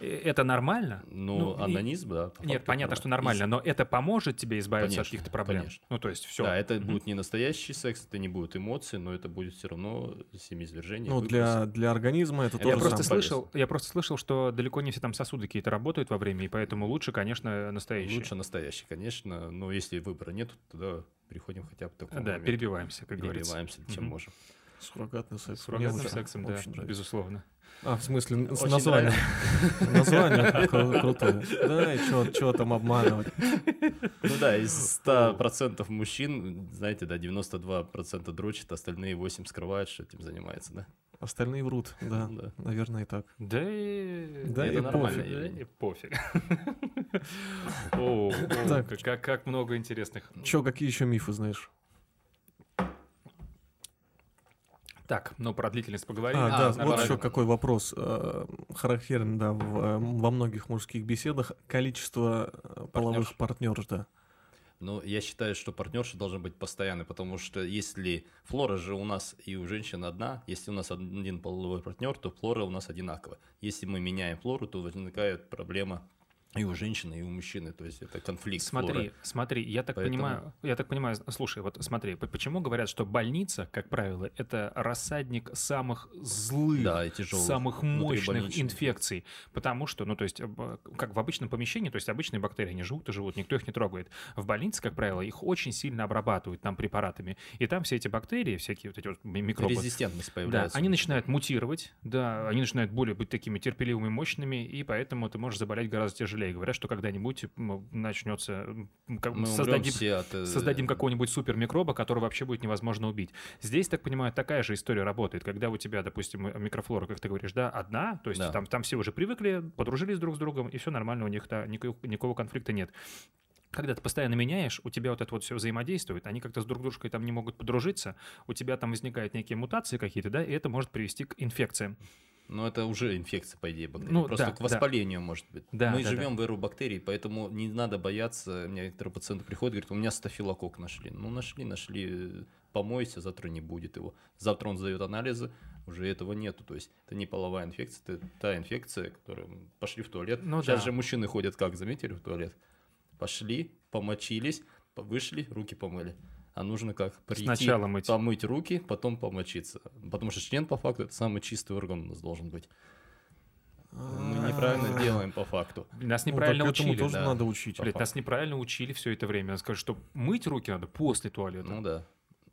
э, это нормально? ну, Ну, и- анонизм, да. по Нет, понятно, что нормально. но это поможет тебе избавиться от каких-то проблем. конечно. Ну, то есть все. Да, это будет не настоящий секс, это не будет эмоций, но это будет все равно семиизвержение. Ну, для, для организма это, Это Я тоже просто сам слышал, я просто слышал, что далеко не все там сосуды какие-то работают во время, и поэтому лучше, конечно, настоящий. Лучше настоящий, конечно, но если выбора нет, тогда переходим хотя бы к такому Да, моменту. перебиваемся, как говорится. Перебиваемся, чем Мгм. можем. Суррогатный секс. Мне суррогатным очень- сексом, да, нравится. безусловно. А, в смысле, с названием. Название <laughs> кру- крутое. Да, и что там обманывать? Ну да, из 100% мужчин, знаете, да, 92% дрочат, остальные 8 скрывают, что этим занимается, да? Остальные врут, <laughs> да. Да. Наверное, и так. Да и... Да Это и нормально. пофиг. Да и пофиг. <laughs> О, как- как много интересных. Че, какие еще мифы знаешь? Так, ну про длительность поговорили. А, да, вот еще какой вопрос. э, Характерен, да, в, э, во многих мужских беседах количество э, половых партнеров, да. Но я считаю, что партнерша должен быть постоянный, потому что если флора же у нас и у женщин одна, если у нас один половой партнер, то флора у нас одинаковая. Если мы меняем флору, то возникает проблема И у женщины, и у мужчины, то есть это конфликт. Смотри, флоры. смотри, я так Поэтому- понимаю, я так понимаю, слушай, вот смотри, почему говорят, что больница, как правило, это рассадник самых злых, Да, и тяжелых. самых мощных инфекций, потому что, ну, то есть, как в обычном помещении, то есть обычные бактерии, они живут и живут, никто их не трогает. В больнице, как правило, их очень сильно обрабатывают там препаратами, и там все эти бактерии, всякие вот эти вот ми- микробы, Резистентность да, появляется. они начинают мутировать, да, они начинают более быть такими терпеливыми, мощными, и поэтому ты можешь заболеть гораздо тяжелее. Говорят, что когда-нибудь начнется, как- Мы создадим, все от... э, создадим какого-нибудь супермикроба, который вообще будет невозможно убить. Здесь, так понимаю, такая же история работает, когда у тебя, допустим, э, микрофлора, как ты говоришь, да, одна, то есть Да. там, там все уже привыкли, подружились друг с другом, и все нормально, у них да, никакого, никакого конфликта нет. Когда ты постоянно меняешь, у тебя вот это вот все взаимодействует, они как-то с друг дружкой там не могут подружиться, у тебя там возникают некие мутации какие-то, да, и это может привести к инфекциям. Но это уже инфекция, по идее, бактерий. Ну, Просто да, к воспалению может быть. Да, Мы да, живем в эру бактерий, поэтому не надо бояться. У меня некоторые пациенты приходят, говорят, у меня стафилококк нашли. Ну, нашли, нашли, э, помойся, завтра не будет его. Завтра он сдает анализы, уже этого нету. То есть это не половая инфекция, это та инфекция, которая м, пошли в туалет. Ну Сейчас да. же мужчины ходят как, заметили, в туалет? Пошли, помочились, по- вышли, руки помыли. А нужно как? Прийти, Сначала мыть. помыть руки, потом помочиться. Потому что член, по факту, это самый чистый орган у нас должен быть. Мы неправильно делаем по факту. Нас Ну, неправильно этому учили. тоже да. надо учить. Блядь, нас неправильно учили все это время. Скажи, что мыть руки надо после туалета. Ну да.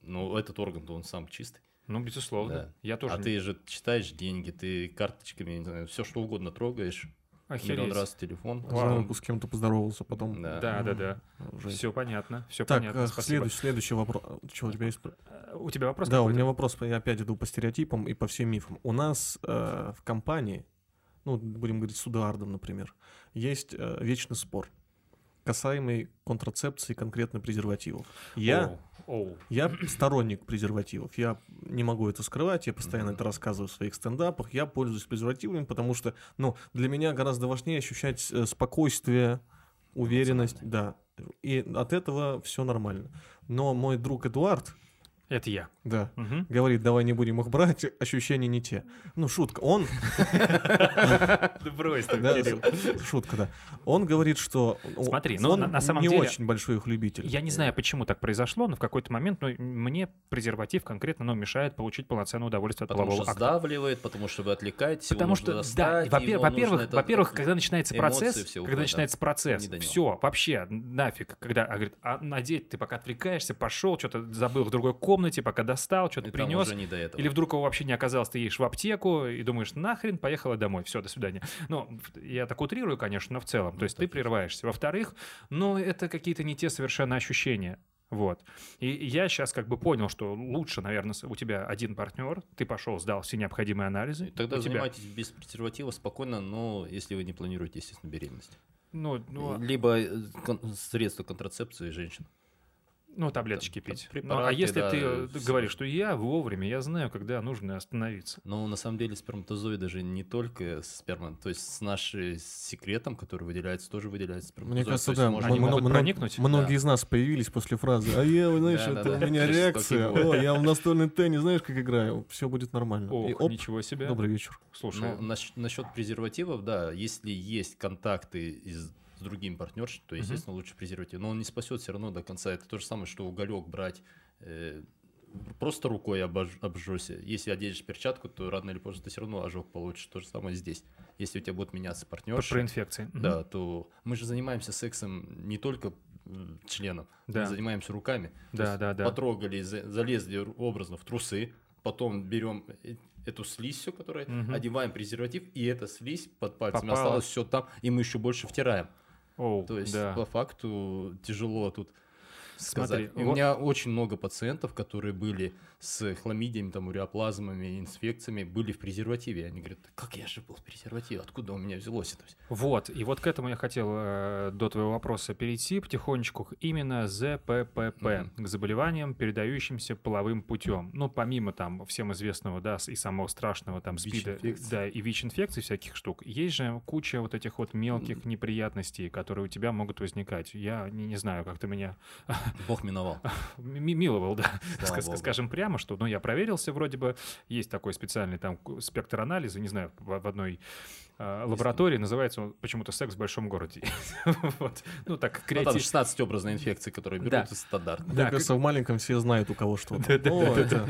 Ну, этот орган-то он сам чистый. Ну, безусловно. Да. Я тоже А ты же читаешь деньги, ты карточками, все что угодно трогаешь. Охереть. Миллион раз телефон. Руку с кем-то поздоровался, потом... Да. Да, да, да. Уже. Все понятно, все Так, понятно. э, Спасибо. следующий, следующий вопрос. Что, у тебя есть? Э, У тебя вопрос да, у меня вопрос, я опять иду по стереотипам и по всем мифам. У нас э, в компании, ну, будем говорить, с Эдуардом, например, есть э, вечный спор касаемый контрацепции, конкретно презервативов. Я, Оу, оу. я сторонник презервативов. Я не могу это скрывать, я постоянно это рассказываю в своих стендапах. Я пользуюсь презервативами, потому что, ну, для меня гораздо важнее ощущать э, спокойствие, уверенность, да. И от этого все нормально. Но мой друг Эдуард, Это я. да, Мгм. говорит, давай не будем их брать, ощущения не те. Ну, шутка. Он, <laughs> Да брось ты, шутка, да. Он говорит, что Смотри, ну, он на- самом не деле- очень большой их любитель. Я не знаю, почему так произошло, но в какой-то момент ну, мне презерватив конкретно ну, мешает получить полноценное удовольствие от Потому полового что акта. сдавливает, потому что вы отвлекаетесь, Потому что, да, во-первых, во-первых, когда начинается процесс, когда начинается процесс, Не все, вообще, нафиг, когда, а, говорит, а надеть ты пока отвлекаешься, пошел, что-то забыл в другой комнате, пока достал, что-то И принес, не до этого. или вдруг его вообще не оказалось, ты едешь в аптеку и думаешь, нахрен, поехала домой, все, до свидания. Ну, я так утрирую, конечно, но в целом, то есть ты прерываешься. Во-вторых, ну, это какие-то не те совершенно ощущения. Вот. И я сейчас как бы понял, что лучше, наверное, у тебя один партнер, ты пошел, сдал все необходимые анализы. Тогда у тебя, занимайтесь без презерватива спокойно, но если вы не планируете, естественно, беременность. ну, ну, Либо э, кон- средства контрацепции женщин. Ну, таблеточки там пить. Ну, а препараты, если да, ты э, всё. говоришь, что я вовремя, я знаю, когда нужно остановиться. Но на самом деле сперматозоиды же не только сперма, то есть с нашим секретом, который выделяется, тоже выделяется Мне сперматозоид. кажется, То есть да. можно Они могут мо- проникнуть? Многие Да. из нас появились после фразы «А я, знаешь, Да, это да, у меня реакция. О, я в настольный теннис, знаешь, как играю. Все будет нормально». И Ох, оп, ничего себе. добрый вечер. Слушай, Ну, насчет презервативов, да, если есть контакты из, с другим партнершей, то, естественно, лучше презерватив. Но он не спасет все равно до конца. Это то же самое, что уголек брать э, просто рукой обож- обжжешься. Если оденешь перчатку, то рано или поздно ты все равно ожог получишь. То же самое здесь. Если у тебя будет меняться про, партнерша, про инфекции. Да, то мы же занимаемся сексом не только членом, Да. мы занимаемся руками. То Да, есть да, да. Потрогали, за- залезли образно в трусы, потом берем э- эту слизь, всю, которая Мгм. одеваем презерватив, и эта слизь под пальцами Попала. осталась все там, и мы еще больше втираем. Оу, То есть да. по факту тяжело тут Смотри, вот- у меня очень много пациентов, которые были с хламидиями, там, уреоплазмами, инфекциями, были в презервативе. Они говорят, как я же был в презервативе, откуда у меня взялось это? всё?» Вот, и вот к этому я хотел э, до твоего вопроса перейти потихонечку, именно ЗППП, Мгм. к заболеваниям, передающимся половым путем. Ну, помимо там всем известного, да, и самого страшного там СПИДа, да, и ВИЧ-инфекций всяких штук, есть же куча вот этих вот мелких неприятностей, которые у тебя могут возникать. Я не, не знаю, как ты меня <laughs> Бог миновал. <laughs> Миловал, да. Слава Ск- богу. Скажем прямо, что, ну, я проверился, вроде бы, есть такой специальный там спектр анализа, не знаю, в, одной лаборатории, называется он почему-то «Секс в большом городе». <laughs> Вот. Ну, так, Ну, там креатив... 16 образных инфекций, которые берут, Да. это стандартно. Мне Да, кажется, в маленьком все знают, у кого что. Да-да-да. О, это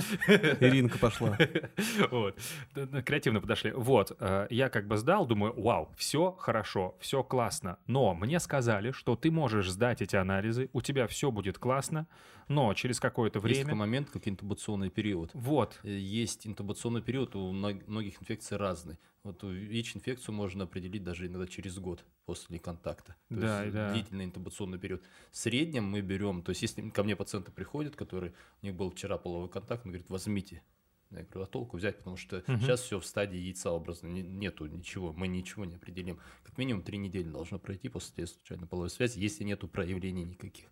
Иринка пошла. <laughs> Вот. Да, да, Креативно подошли. Вот. э, Я как бы сдал, думаю, вау, все хорошо, все классно. Но мне сказали, что ты можешь сдать эти анализы, у тебя все будет классно, но через какое-то Есть такой время... момент, как интубационный период. Вот. Э, Есть интубационный период, у мног- многих инфекций разный. Вот ВИЧ-инфекцию можно определить даже иногда через год после контакта. То Да, есть да. длительный интубационный период. В среднем мы берем, то есть если ко мне пациенты приходят, которые, у них был вчера половой контакт, он говорит, возьмите. Я говорю, а толку взять, потому что Мгм. сейчас все в стадии яйцеобразно, не- нету ничего, мы ничего не определим. Как минимум три недели должно пройти после случайной половой связи, если нету проявлений никаких.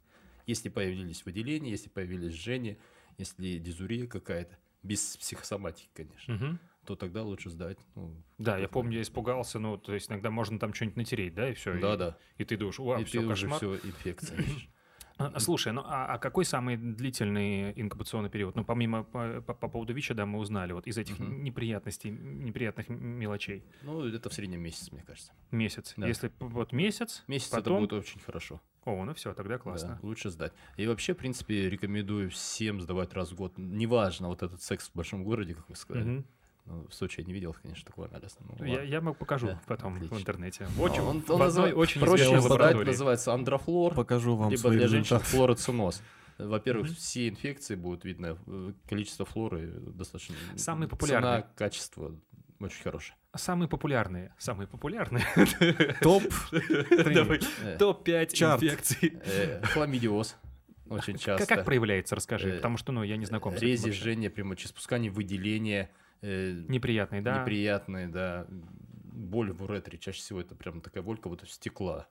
Если появились выделения, если появились жжения, если дизурия какая-то, без психосоматики, конечно, Мгм. то тогда лучше сдать. Ну, Да, я помню, я испугался, ну, то есть иногда можно там что-нибудь натереть, да, и все. Да, да. И ты думаешь, вау, и все, ты уже кошмар. все инфекция. <laughs> ищешь. А, Слушай, ну а, а какой самый длительный инкубационный период? Ну, помимо по, по- по поводу ВИЧа, да, мы узнали, вот из этих Мгм. неприятностей, неприятных мелочей. Ну, это в среднем месяц, мне кажется. Месяц. Да. Если вот месяц, Месяц потом... это будет очень хорошо. О, ну все, тогда Да, классно. лучше сдать. И вообще, в принципе, рекомендую всем сдавать раз в год. Неважно, вот этот секс в большом городе, как вы сказали. Мгм. Ну, в Сочи я не видел, конечно, такой анализ. Ну, Я, я вам покажу Да, потом отлично. в интернете. А Очень, он, в он одной называет- очень проще лаборатории. называется андрофлор, Покажу вам либо свои для женщин флороциноз. Во-первых, все инфекции будут видно, э, количество флоры достаточно. Самые Цена, популярные. качество очень хорошее. Самые популярные. Самые популярные. Топ. Э, Топ-5 Чарт. инфекций. э, Хламидиоз очень часто. Как, проявляется, расскажи, потому что, ну, я не знаком с этим Рези, вообще. жжение, прямочеспускание, выделение. Э, Неприятный, да? неприятные, да. Боль в уретре. Чаще всего это прям такая боль, как будто стекла.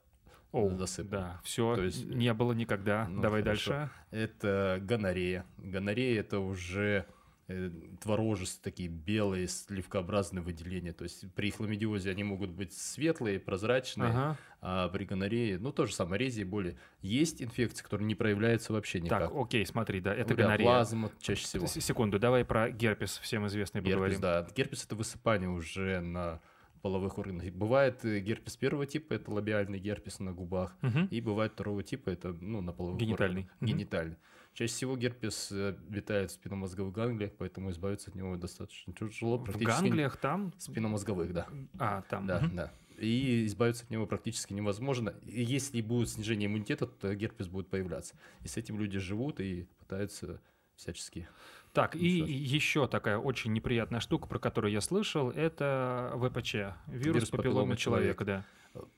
О, засыпал. да, все, То есть, не было никогда. ну, Давай хорошо. дальше. Это гонорея. Гонорея это уже э, творожистые такие белые сливкообразные выделения. То есть при хламидиозе они могут быть светлые, прозрачные, Ага. а при гонорее, ну то же самое, рези, боли. Есть инфекции, которые не проявляются вообще никак. Так, окей, смотри, да, это Уреаплазма гонорея. чаще всего. Секунду, давай про герпес всем известный Герпес, поговорим. да. Герпес это высыпание уже на половых органах. Бывает э, герпес первого типа, это лабиальный герпес на губах. Мгм. И бывает второго типа, это ну, на половых Генитальный. органах. Мгм. Генитальный. Чаще всего герпес э, витает в спинномозговых ганглиях, поэтому избавиться от него достаточно тяжело. В ганглиях там? Спинномозговых, да. А, там. Да, да. И избавиться от него практически невозможно. И если будет снижение иммунитета, то герпес будет появляться. И с этим люди живут и пытаются всячески. Так, и еще такая очень неприятная штука, про которую я слышал, это ВПЧ, вирус, Вирус папилломы папилломы человека, да.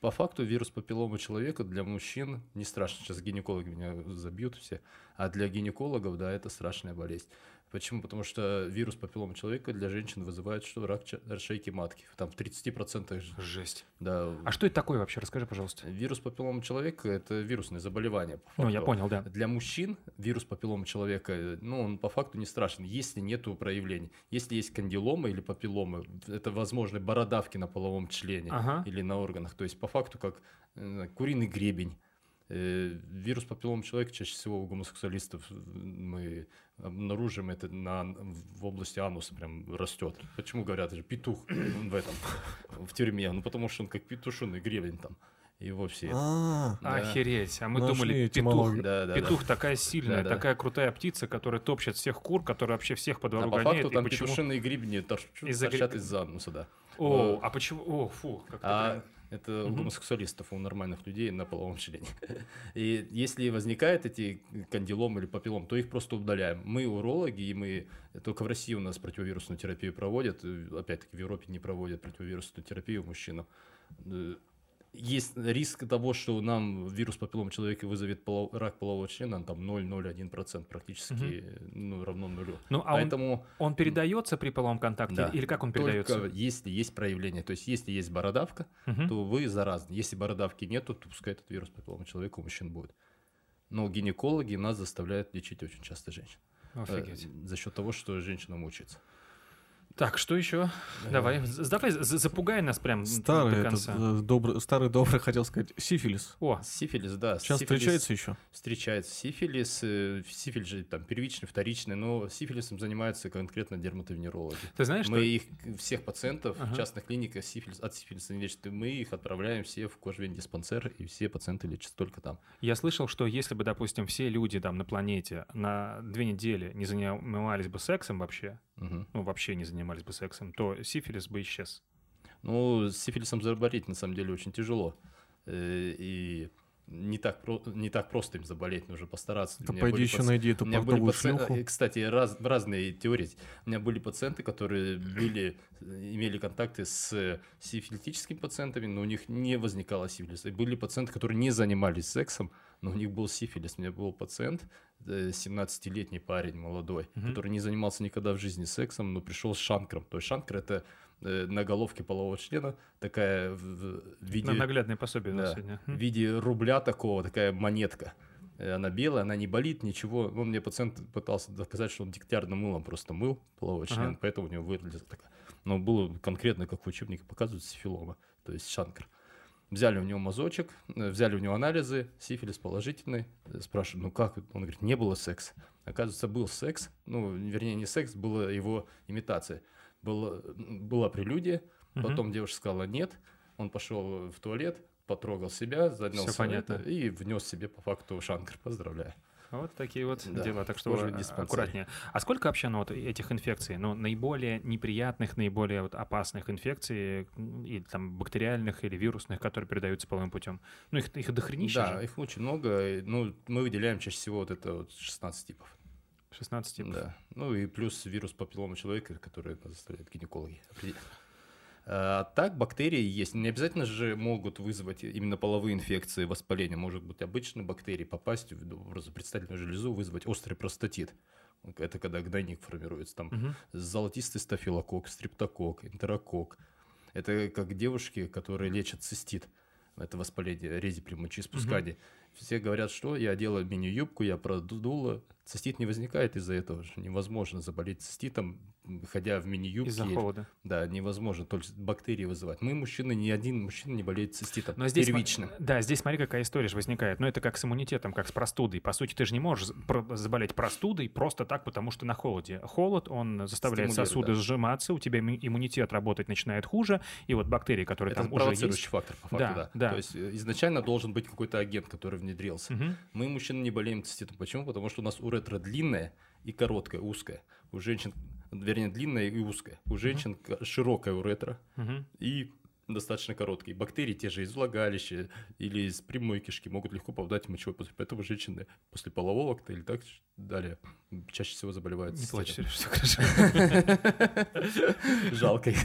По факту вирус папилломы человека для мужчин не страшно. Сейчас гинекологи меня забьют все. А для гинекологов, да, это страшная болезнь. Почему? Потому что вирус папилломы человека для женщин вызывает что рак шейки матки. Там в 30% ж- Жесть. да. А что это такое вообще? Расскажи, пожалуйста. Вирус папилломы человека – это вирусное заболевание. Ну, я понял, да. Для мужчин вирус папилломы человека, ну, он по факту не страшен, если нету проявлений. Если есть кандиломы или папилломы, это, возможно, бородавки на половом члене Ага. или на органах. То есть, по факту, как э, куриный гребень. Э, Вирус папилломы человека чаще всего у гомосексуалистов э, мы обнаружим это на, в области ануса прям растет. Почему говорят, это же петух в этом, в тюрьме? Ну, потому что он как петушиный гребень там. Его все... А, Да. Охереть. А мы Нашли думали, петух, этимологию. Да, да, да. петух такая сильная, Да, да. такая крутая птица, которая топчет всех кур, которая вообще всех по А двору по гоняет. факту и там почему... петушиные гребни торчат Из-за ануса, да. О, а почему? О, фу, как-то А это у Мгм. гомосексуалистов, у нормальных людей на половом члене. И если возникают эти кандилом или папиллом, то их просто удаляем. Мы урологи, и мы только в России у нас противовирусную терапию проводят, э, опять-таки в Европе не проводят противовирусную терапию мужчинам. Э, Есть риск того, что нам вирус папиллома человека вызовет полов- рак полового члена, там 0,01% практически ну, равно нулю. Ну, а он, Поэтому он передается при половом контакте? Да. Или как он только передается? если есть проявление, то есть если есть бородавка, Мгм. то вы заразны. Если бородавки нету, то пускай этот вирус папиллома человека у мужчин будет. Но гинекологи нас заставляют лечить очень часто женщин. Э, Офигеть. За счет того, что женщина мучается. Так, что еще? Давай, давай запугай нас прям Старый, до конца. э, добрый, старый добрый, хотел сказать, сифилис. О, Сифилис, да. Сейчас сифилис- встречается еще? Встречается сифилис. э, Сифилис же там первичный, вторичный, но сифилисом занимаются конкретно дерматовенерологи. ты знаешь, Мы что... их, всех пациентов Ага. в частных клиниках сифилис, от сифилиса не лечат, и мы их отправляем все в кожвен-диспансер, и все пациенты лечатся только там. Я слышал, что если бы, допустим, все люди там на планете на две недели не занимались бы сексом вообще, Ну, вообще не занимались бы сексом, то сифилис бы исчез. Ну, с сифилисом заболеть на самом деле очень тяжело. Э, И не так, про- не так просто им заболеть, нужно постараться. Да пойди еще паци- найди эту У меня были портовую пациенты, шлюху. э, кстати, раз, разные теории. У меня были пациенты, которые были, имели контакты с сифилитическими пациентами, но у них не возникало сифилиса. И были пациенты, которые не занимались сексом, но у них был сифилис. У меня был пациент, э, 17-летний парень молодой, Мгм. который не занимался никогда в жизни сексом, но пришел с шанкром. То есть шанкр это э, на головке полового члена такая в, виде... На- Наглядное пособие Да, сегодня. в виде рубля такого, такая монетка. Э, Она белая, она не болит, ничего. Ну, мне пациент пытался доказать, что он дегтярным мылом просто мыл половой член, Ага. поэтому у него вылезла такая. Но было конкретно, как в учебнике показывают, сифилома, то есть шанкр. Взяли у него мазочек, э, взяли у него анализы, сифилис положительный. Э, Спрашиваю, ну как? Он говорит, не было секса. Оказывается, был секс, ну, вернее, не секс, была его имитация. Была, была прелюдия, Мгм. Потом девушка сказала нет, он пошел в туалет, потрогал себя, занялся Всё понятно. и внес себе по факту шанкр. Поздравляю. Вот такие вот Да, дела, так что диспансере. аккуратнее. А сколько вообще ну, вот этих инфекций? Ну, наиболее неприятных, наиболее вот опасных инфекций, м, и там бактериальных или вирусных, которые передаются половым путем? Ну, их, их дохренища да, же. их очень много. Ну, мы выделяем чаще всего вот это вот 16 типов. 16 типов. Да. Ну и плюс вирус папиллома человека, который заставляют гинекологи. А так, бактерии есть. Не обязательно же могут вызвать именно половые инфекции, воспаление. Может быть, обычные бактерии попасть в образу предстательную железу, вызвать острый простатит. Это когда гнойник формируется. Там Мгм. золотистый стафилококк, стриптококк, энтерококк. Это как девушки, которые лечат цистит. Это воспаление рези при мочеиспускании. Все говорят, что я одела мини-юбку, я продула. Цистит не возникает из-за этого. Невозможно заболеть циститом, ходя в мини-юбке. Из-за холода. Да, невозможно. Только бактерии вызывать. Мы, мужчины, ни один мужчина не болеет циститом. Но здесь, первичным. да, здесь смотри, какая история же возникает. Ну, это как с иммунитетом, как с простудой. По сути, ты же не можешь заболеть простудой просто так, потому что на холоде. Холод, он заставляет сосуды да. сжиматься, у тебя имму- иммунитет работать начинает хуже, и вот бактерии, которые Это там уже есть... фактор, по факту, Да, да. да. То есть э, изначально должен быть какой-то агент, который внедрился. Мгм. Мы, мужчины, не болеем циститом. Почему? Потому что у нас уретра длинная и короткая, узкая. У женщин, вернее, длинная и узкая. У женщин к- широкая уретра Мгм. и достаточно короткие. Бактерии те же из влагалища или из прямой кишки могут легко попадать в мочевой пузырь. Поэтому женщины после полового акта или так далее чаще всего заболевают Не плачь. Сереж, все хорошо. <laughs> Жалко их.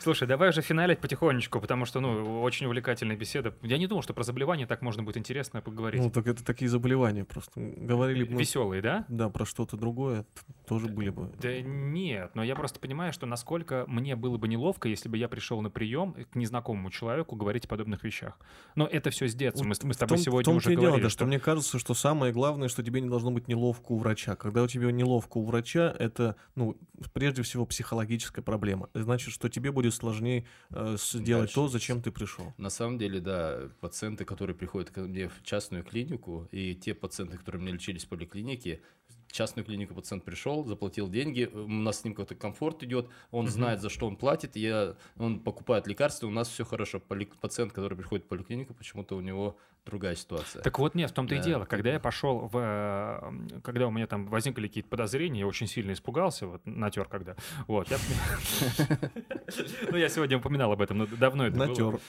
Слушай, давай уже финалить потихонечку, потому что, ну, очень увлекательная беседа. Я не думал, что про заболевания так можно будет интересно поговорить. Ну, так это такие заболевания просто. Говорили бы Веселые, да? да, про что-то другое, тоже были бы. Да нет, но я просто понимаю, что насколько мне было бы неловко, если бы я пришел на прием к незнакомому человеку говорить о подобных вещах. Но это все с детства. Мы, с- тобой сегодня уже говорили, что мне кажется, что самое главное, что тебе не должно быть неловко у врача. Когда у тебя неловко у врача, это, ну, прежде всего психологическая проблема. Значит, что тебе будет сложнее э, сделать Дальше. то, зачем ты пришел. На самом деле, да, пациенты, которые приходят ко мне в частную клинику, и те пациенты, которые меня лечились в поликлинике, в частную клинику пациент пришел, заплатил деньги, у нас с ним какой-то комфорт идет, он Мгм. знает, за что он платит, я, он покупает лекарства, у нас все хорошо. Поли- пациент, который приходит в поликлинику, почему-то у него другая ситуация. Так вот нет, в том-то и Да. дело. Когда я пошел в... э, Когда у меня там возникли какие-то подозрения, я очень сильно испугался, вот, натер когда. Вот, я... <laughs> Ну, я сегодня упоминал об этом, но давно это было. Натер.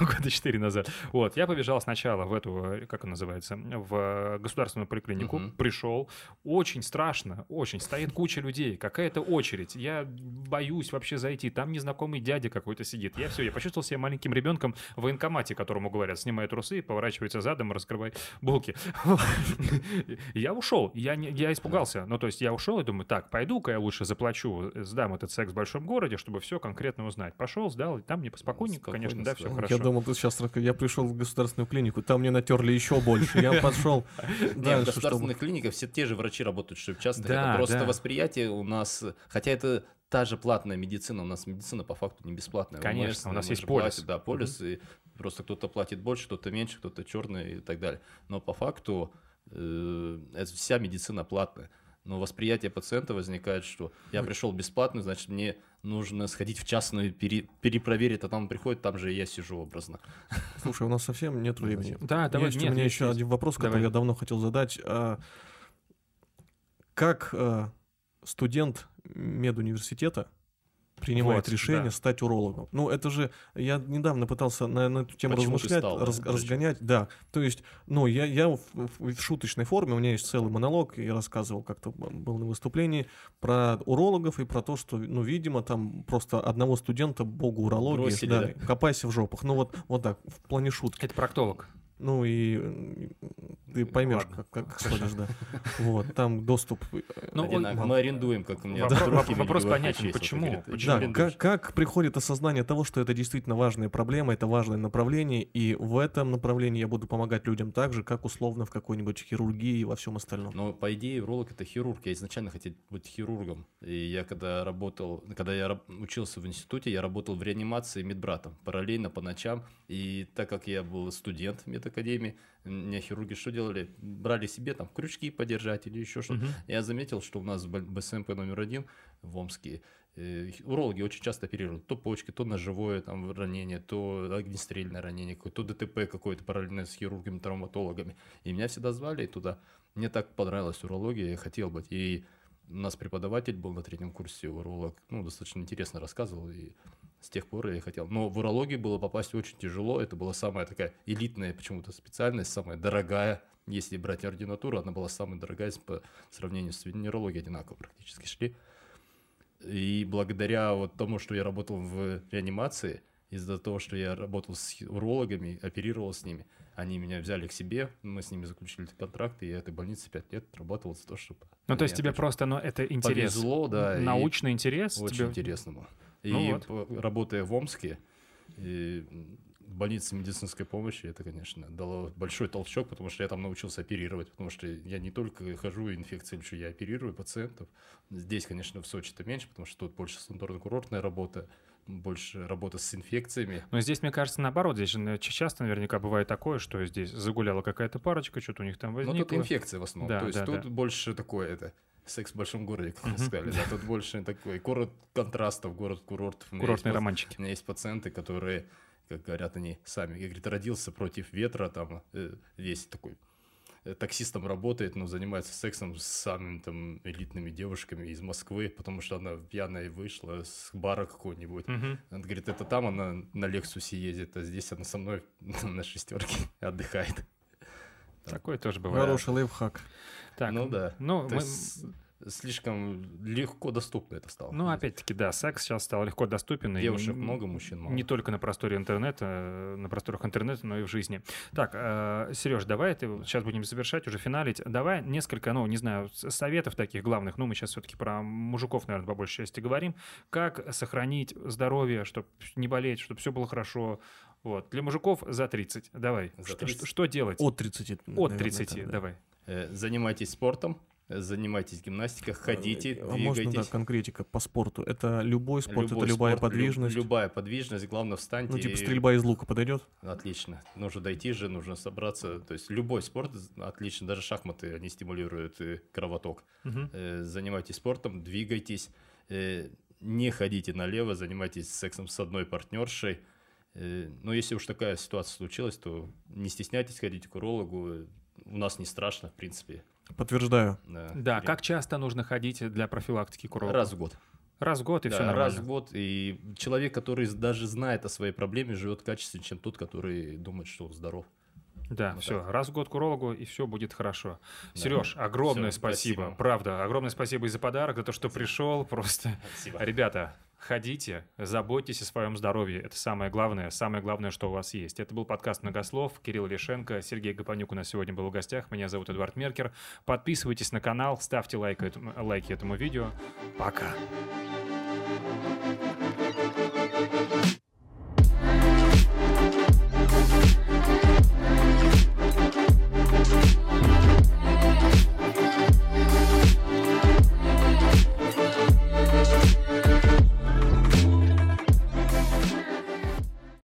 <laughs> года четыре назад. Вот, я побежал сначала в эту, э, как она называется, в государственную поликлинику, пришел, очень страшно, очень, стоит куча людей, какая-то очередь, я боюсь вообще зайти, там незнакомый дядя какой-то сидит, я все, я почувствовал себя маленьким ребенком в военкомате, которому говорят, снимай трусы, поворачивается задом, раскрывай булки. <laughs> Я ушел, я, не- я испугался, ну, то есть я ушел и думаю, так, пойду-ка я лучше заплачу, сдам этот секс в большом городе, чтобы все конкретно узнать. Пошел, сдал, и там мне спокойненько, конечно, да, все хорошо. Я думал, ты сейчас я пришел в государственную клинику, там мне натерли еще больше. Я <laughs> пошел Не, в государственных клиниках все те же врачи работают, что в частных. Да, это просто да. восприятие у нас, хотя это та же платная медицина, у нас медицина по факту не бесплатная. Конечно, у нас мы есть полис. платим, да, полис, и просто кто-то платит больше, кто-то меньше, кто-то черный и так далее. Но по факту э, это вся медицина платная. Но восприятие пациента возникает, что я пришел бесплатно, значит, мне нужно сходить в частную, пере- перепроверить, а там он приходит, там же и я сижу образно. <laughs> Слушай, у нас совсем нет времени. Да, давай, есть нет, у меня есть, еще есть. один вопрос, который Давай. я давно хотел задать. А, Как а, студент медуниверситета принимает Вот, решение да. стать урологом? Ну, это же я недавно пытался на, на эту тему Почему размышлять, стал, да? раз- Зачем? разгонять. Да, то есть, ну, я, я в, в- в шуточной форме, у меня есть целый монолог, я рассказывал как-то, был на выступлении, про урологов и про то, что, ну, видимо, там просто одного студента, богу урологии, Бросили, да, да? копайся в жопах. Ну, вот, вот так, в плане шутки. Это проктолог. Ну и ты поймешь, Ладно. как, как сходишь, да. Вот, там доступ. Ну, Одинаково. Мы арендуем, как у меня Вопрос- понятен, вот почему? Да, как, как приходит осознание того, что это действительно важная проблема, это важное направление, и в этом направлении я буду помогать людям так же, как условно в какой-нибудь хирургии и во всем остальном. Но по идее уролог это хирург. Я изначально хотел быть хирургом. И я когда работал, когда я учился в институте, я работал в реанимации медбратом параллельно по ночам. И так как я был студент в медакадемии, меня хирурги что делали? Брали себе там крючки подержать или еще что-то. Мгм. Я заметил, что у нас в БСМП номер один в Омске э, урологи очень часто оперируют то почки, то ножевое там ранение, то огнестрельное ранение, то ДТП какое-то параллельно с хирургами, травматологами. И меня всегда звали туда. Мне так понравилась урология, я хотел быть. И у нас преподаватель был на третьем курсе, уролог, ну, достаточно интересно рассказывал, и с тех пор я хотел. Но в урологию было попасть очень тяжело, это была самая такая элитная почему-то специальность, самая дорогая. Если брать ординатуру, она была самая дорогая по сравнению с венерологией, одинаково практически шли. И благодаря вот тому, что я работал в реанимации, из-за того, что я работал с урологами, оперировал с ними, они меня взяли к себе, мы с ними заключили контракт, и я этой больнице пять лет работал за то, чтобы... Ну, то есть тебе просто, ну, это интерес. Повезло, да. Научный интерес. Очень тебе- интересно было. И Ну вот. работая в Омске, и больнице медицинской помощи, это, конечно, дало большой толчок, потому что я там научился оперировать, потому что я не только хожу инфекции лечу, я оперирую пациентов. Здесь, конечно, в Сочи это меньше, потому что тут больше санаторно-курортная работа, больше работа с инфекциями. Но здесь, мне кажется, наоборот, здесь же часто наверняка бывает такое, что здесь загуляла какая-то парочка, что-то у них там возникло. тут инфекции в основном. Да, То есть да, тут да. больше такое это секс в большом городе, как Мгм. сказали. Да, тут больше такой город контрастов, город курортов. У меня Курортные есть романчики. У меня есть пациенты, которые, как говорят они сами, я, говорит, родился против ветра, там э, весь такой э, таксистом работает, но занимается сексом с самыми там элитными девушками из Москвы, потому что она пьяная вышла с бара какого-нибудь. Мгм. Она говорит, это там она на Лексусе ездит, а здесь она со мной <laughs> на шестерке отдыхает. Такое тоже бывает. Хороший лайфхак. Так, ну да. Ну, То мы- есть слишком легко доступно это стало. ну, опять-таки, да, секс сейчас стал легко доступен. и Девушек н- много, мужчин мало. Не только на просторе интернета, э, на просторах интернета, но и в жизни. Так, Сереж, давай ты сейчас будем завершать, уже финалить. Давай несколько, ну, не знаю, советов таких главных. Ну, мы сейчас все-таки про мужиков, наверное, по большей части говорим. Как сохранить здоровье, чтобы не болеть, чтобы все было хорошо. Вот. Для мужиков за 30. Давай. За Что- 30? Что, что делать? От 30. От наверное, 30, так, да. давай. Э, Занимайтесь спортом, э, занимайтесь гимнастикой, ходите, А можно, да, двигайтесь. конкретика по спорту? Это любой спорт, Любой это любая спорт, лю- подвижность. любая подвижность, главное встаньте. Ну, типа и- стрельба из лука подойдет? Отлично. Нужно дойти же, нужно собраться. То есть любой спорт отлично. Даже шахматы, они стимулируют э, кровоток. Э, Занимайтесь спортом, двигайтесь. э, Не ходите налево, занимайтесь сексом с одной партнершей. Э, Но если уж такая ситуация случилась, то не стесняйтесь ходить к урологу. У нас не страшно, в принципе. Подтверждаю. Да, Да, как часто нужно ходить для профилактики курорта? Раз в год. Раз в год, и Да, все нормально. раз в год. И человек, который даже знает о своей проблеме, живет качественнее, чем тот, который думает, что он здоров. Да, Вот все, так. раз в год к урологу, и все будет хорошо. Да. Сереж, огромное Всё, спасибо. спасибо. Правда, огромное спасибо и за подарок, за то, что пришел. Просто, Спасибо. ребята, ходите, заботьтесь о своем здоровье. Это самое главное, самое главное, что у вас есть. Это был подкаст «Многослов». Кирилл Лишенко, Сергей Гапонюк у нас сегодня был в гостях. Меня зовут Эдуард Меркер. Подписывайтесь на канал, ставьте лайк лайки этому видео. Пока.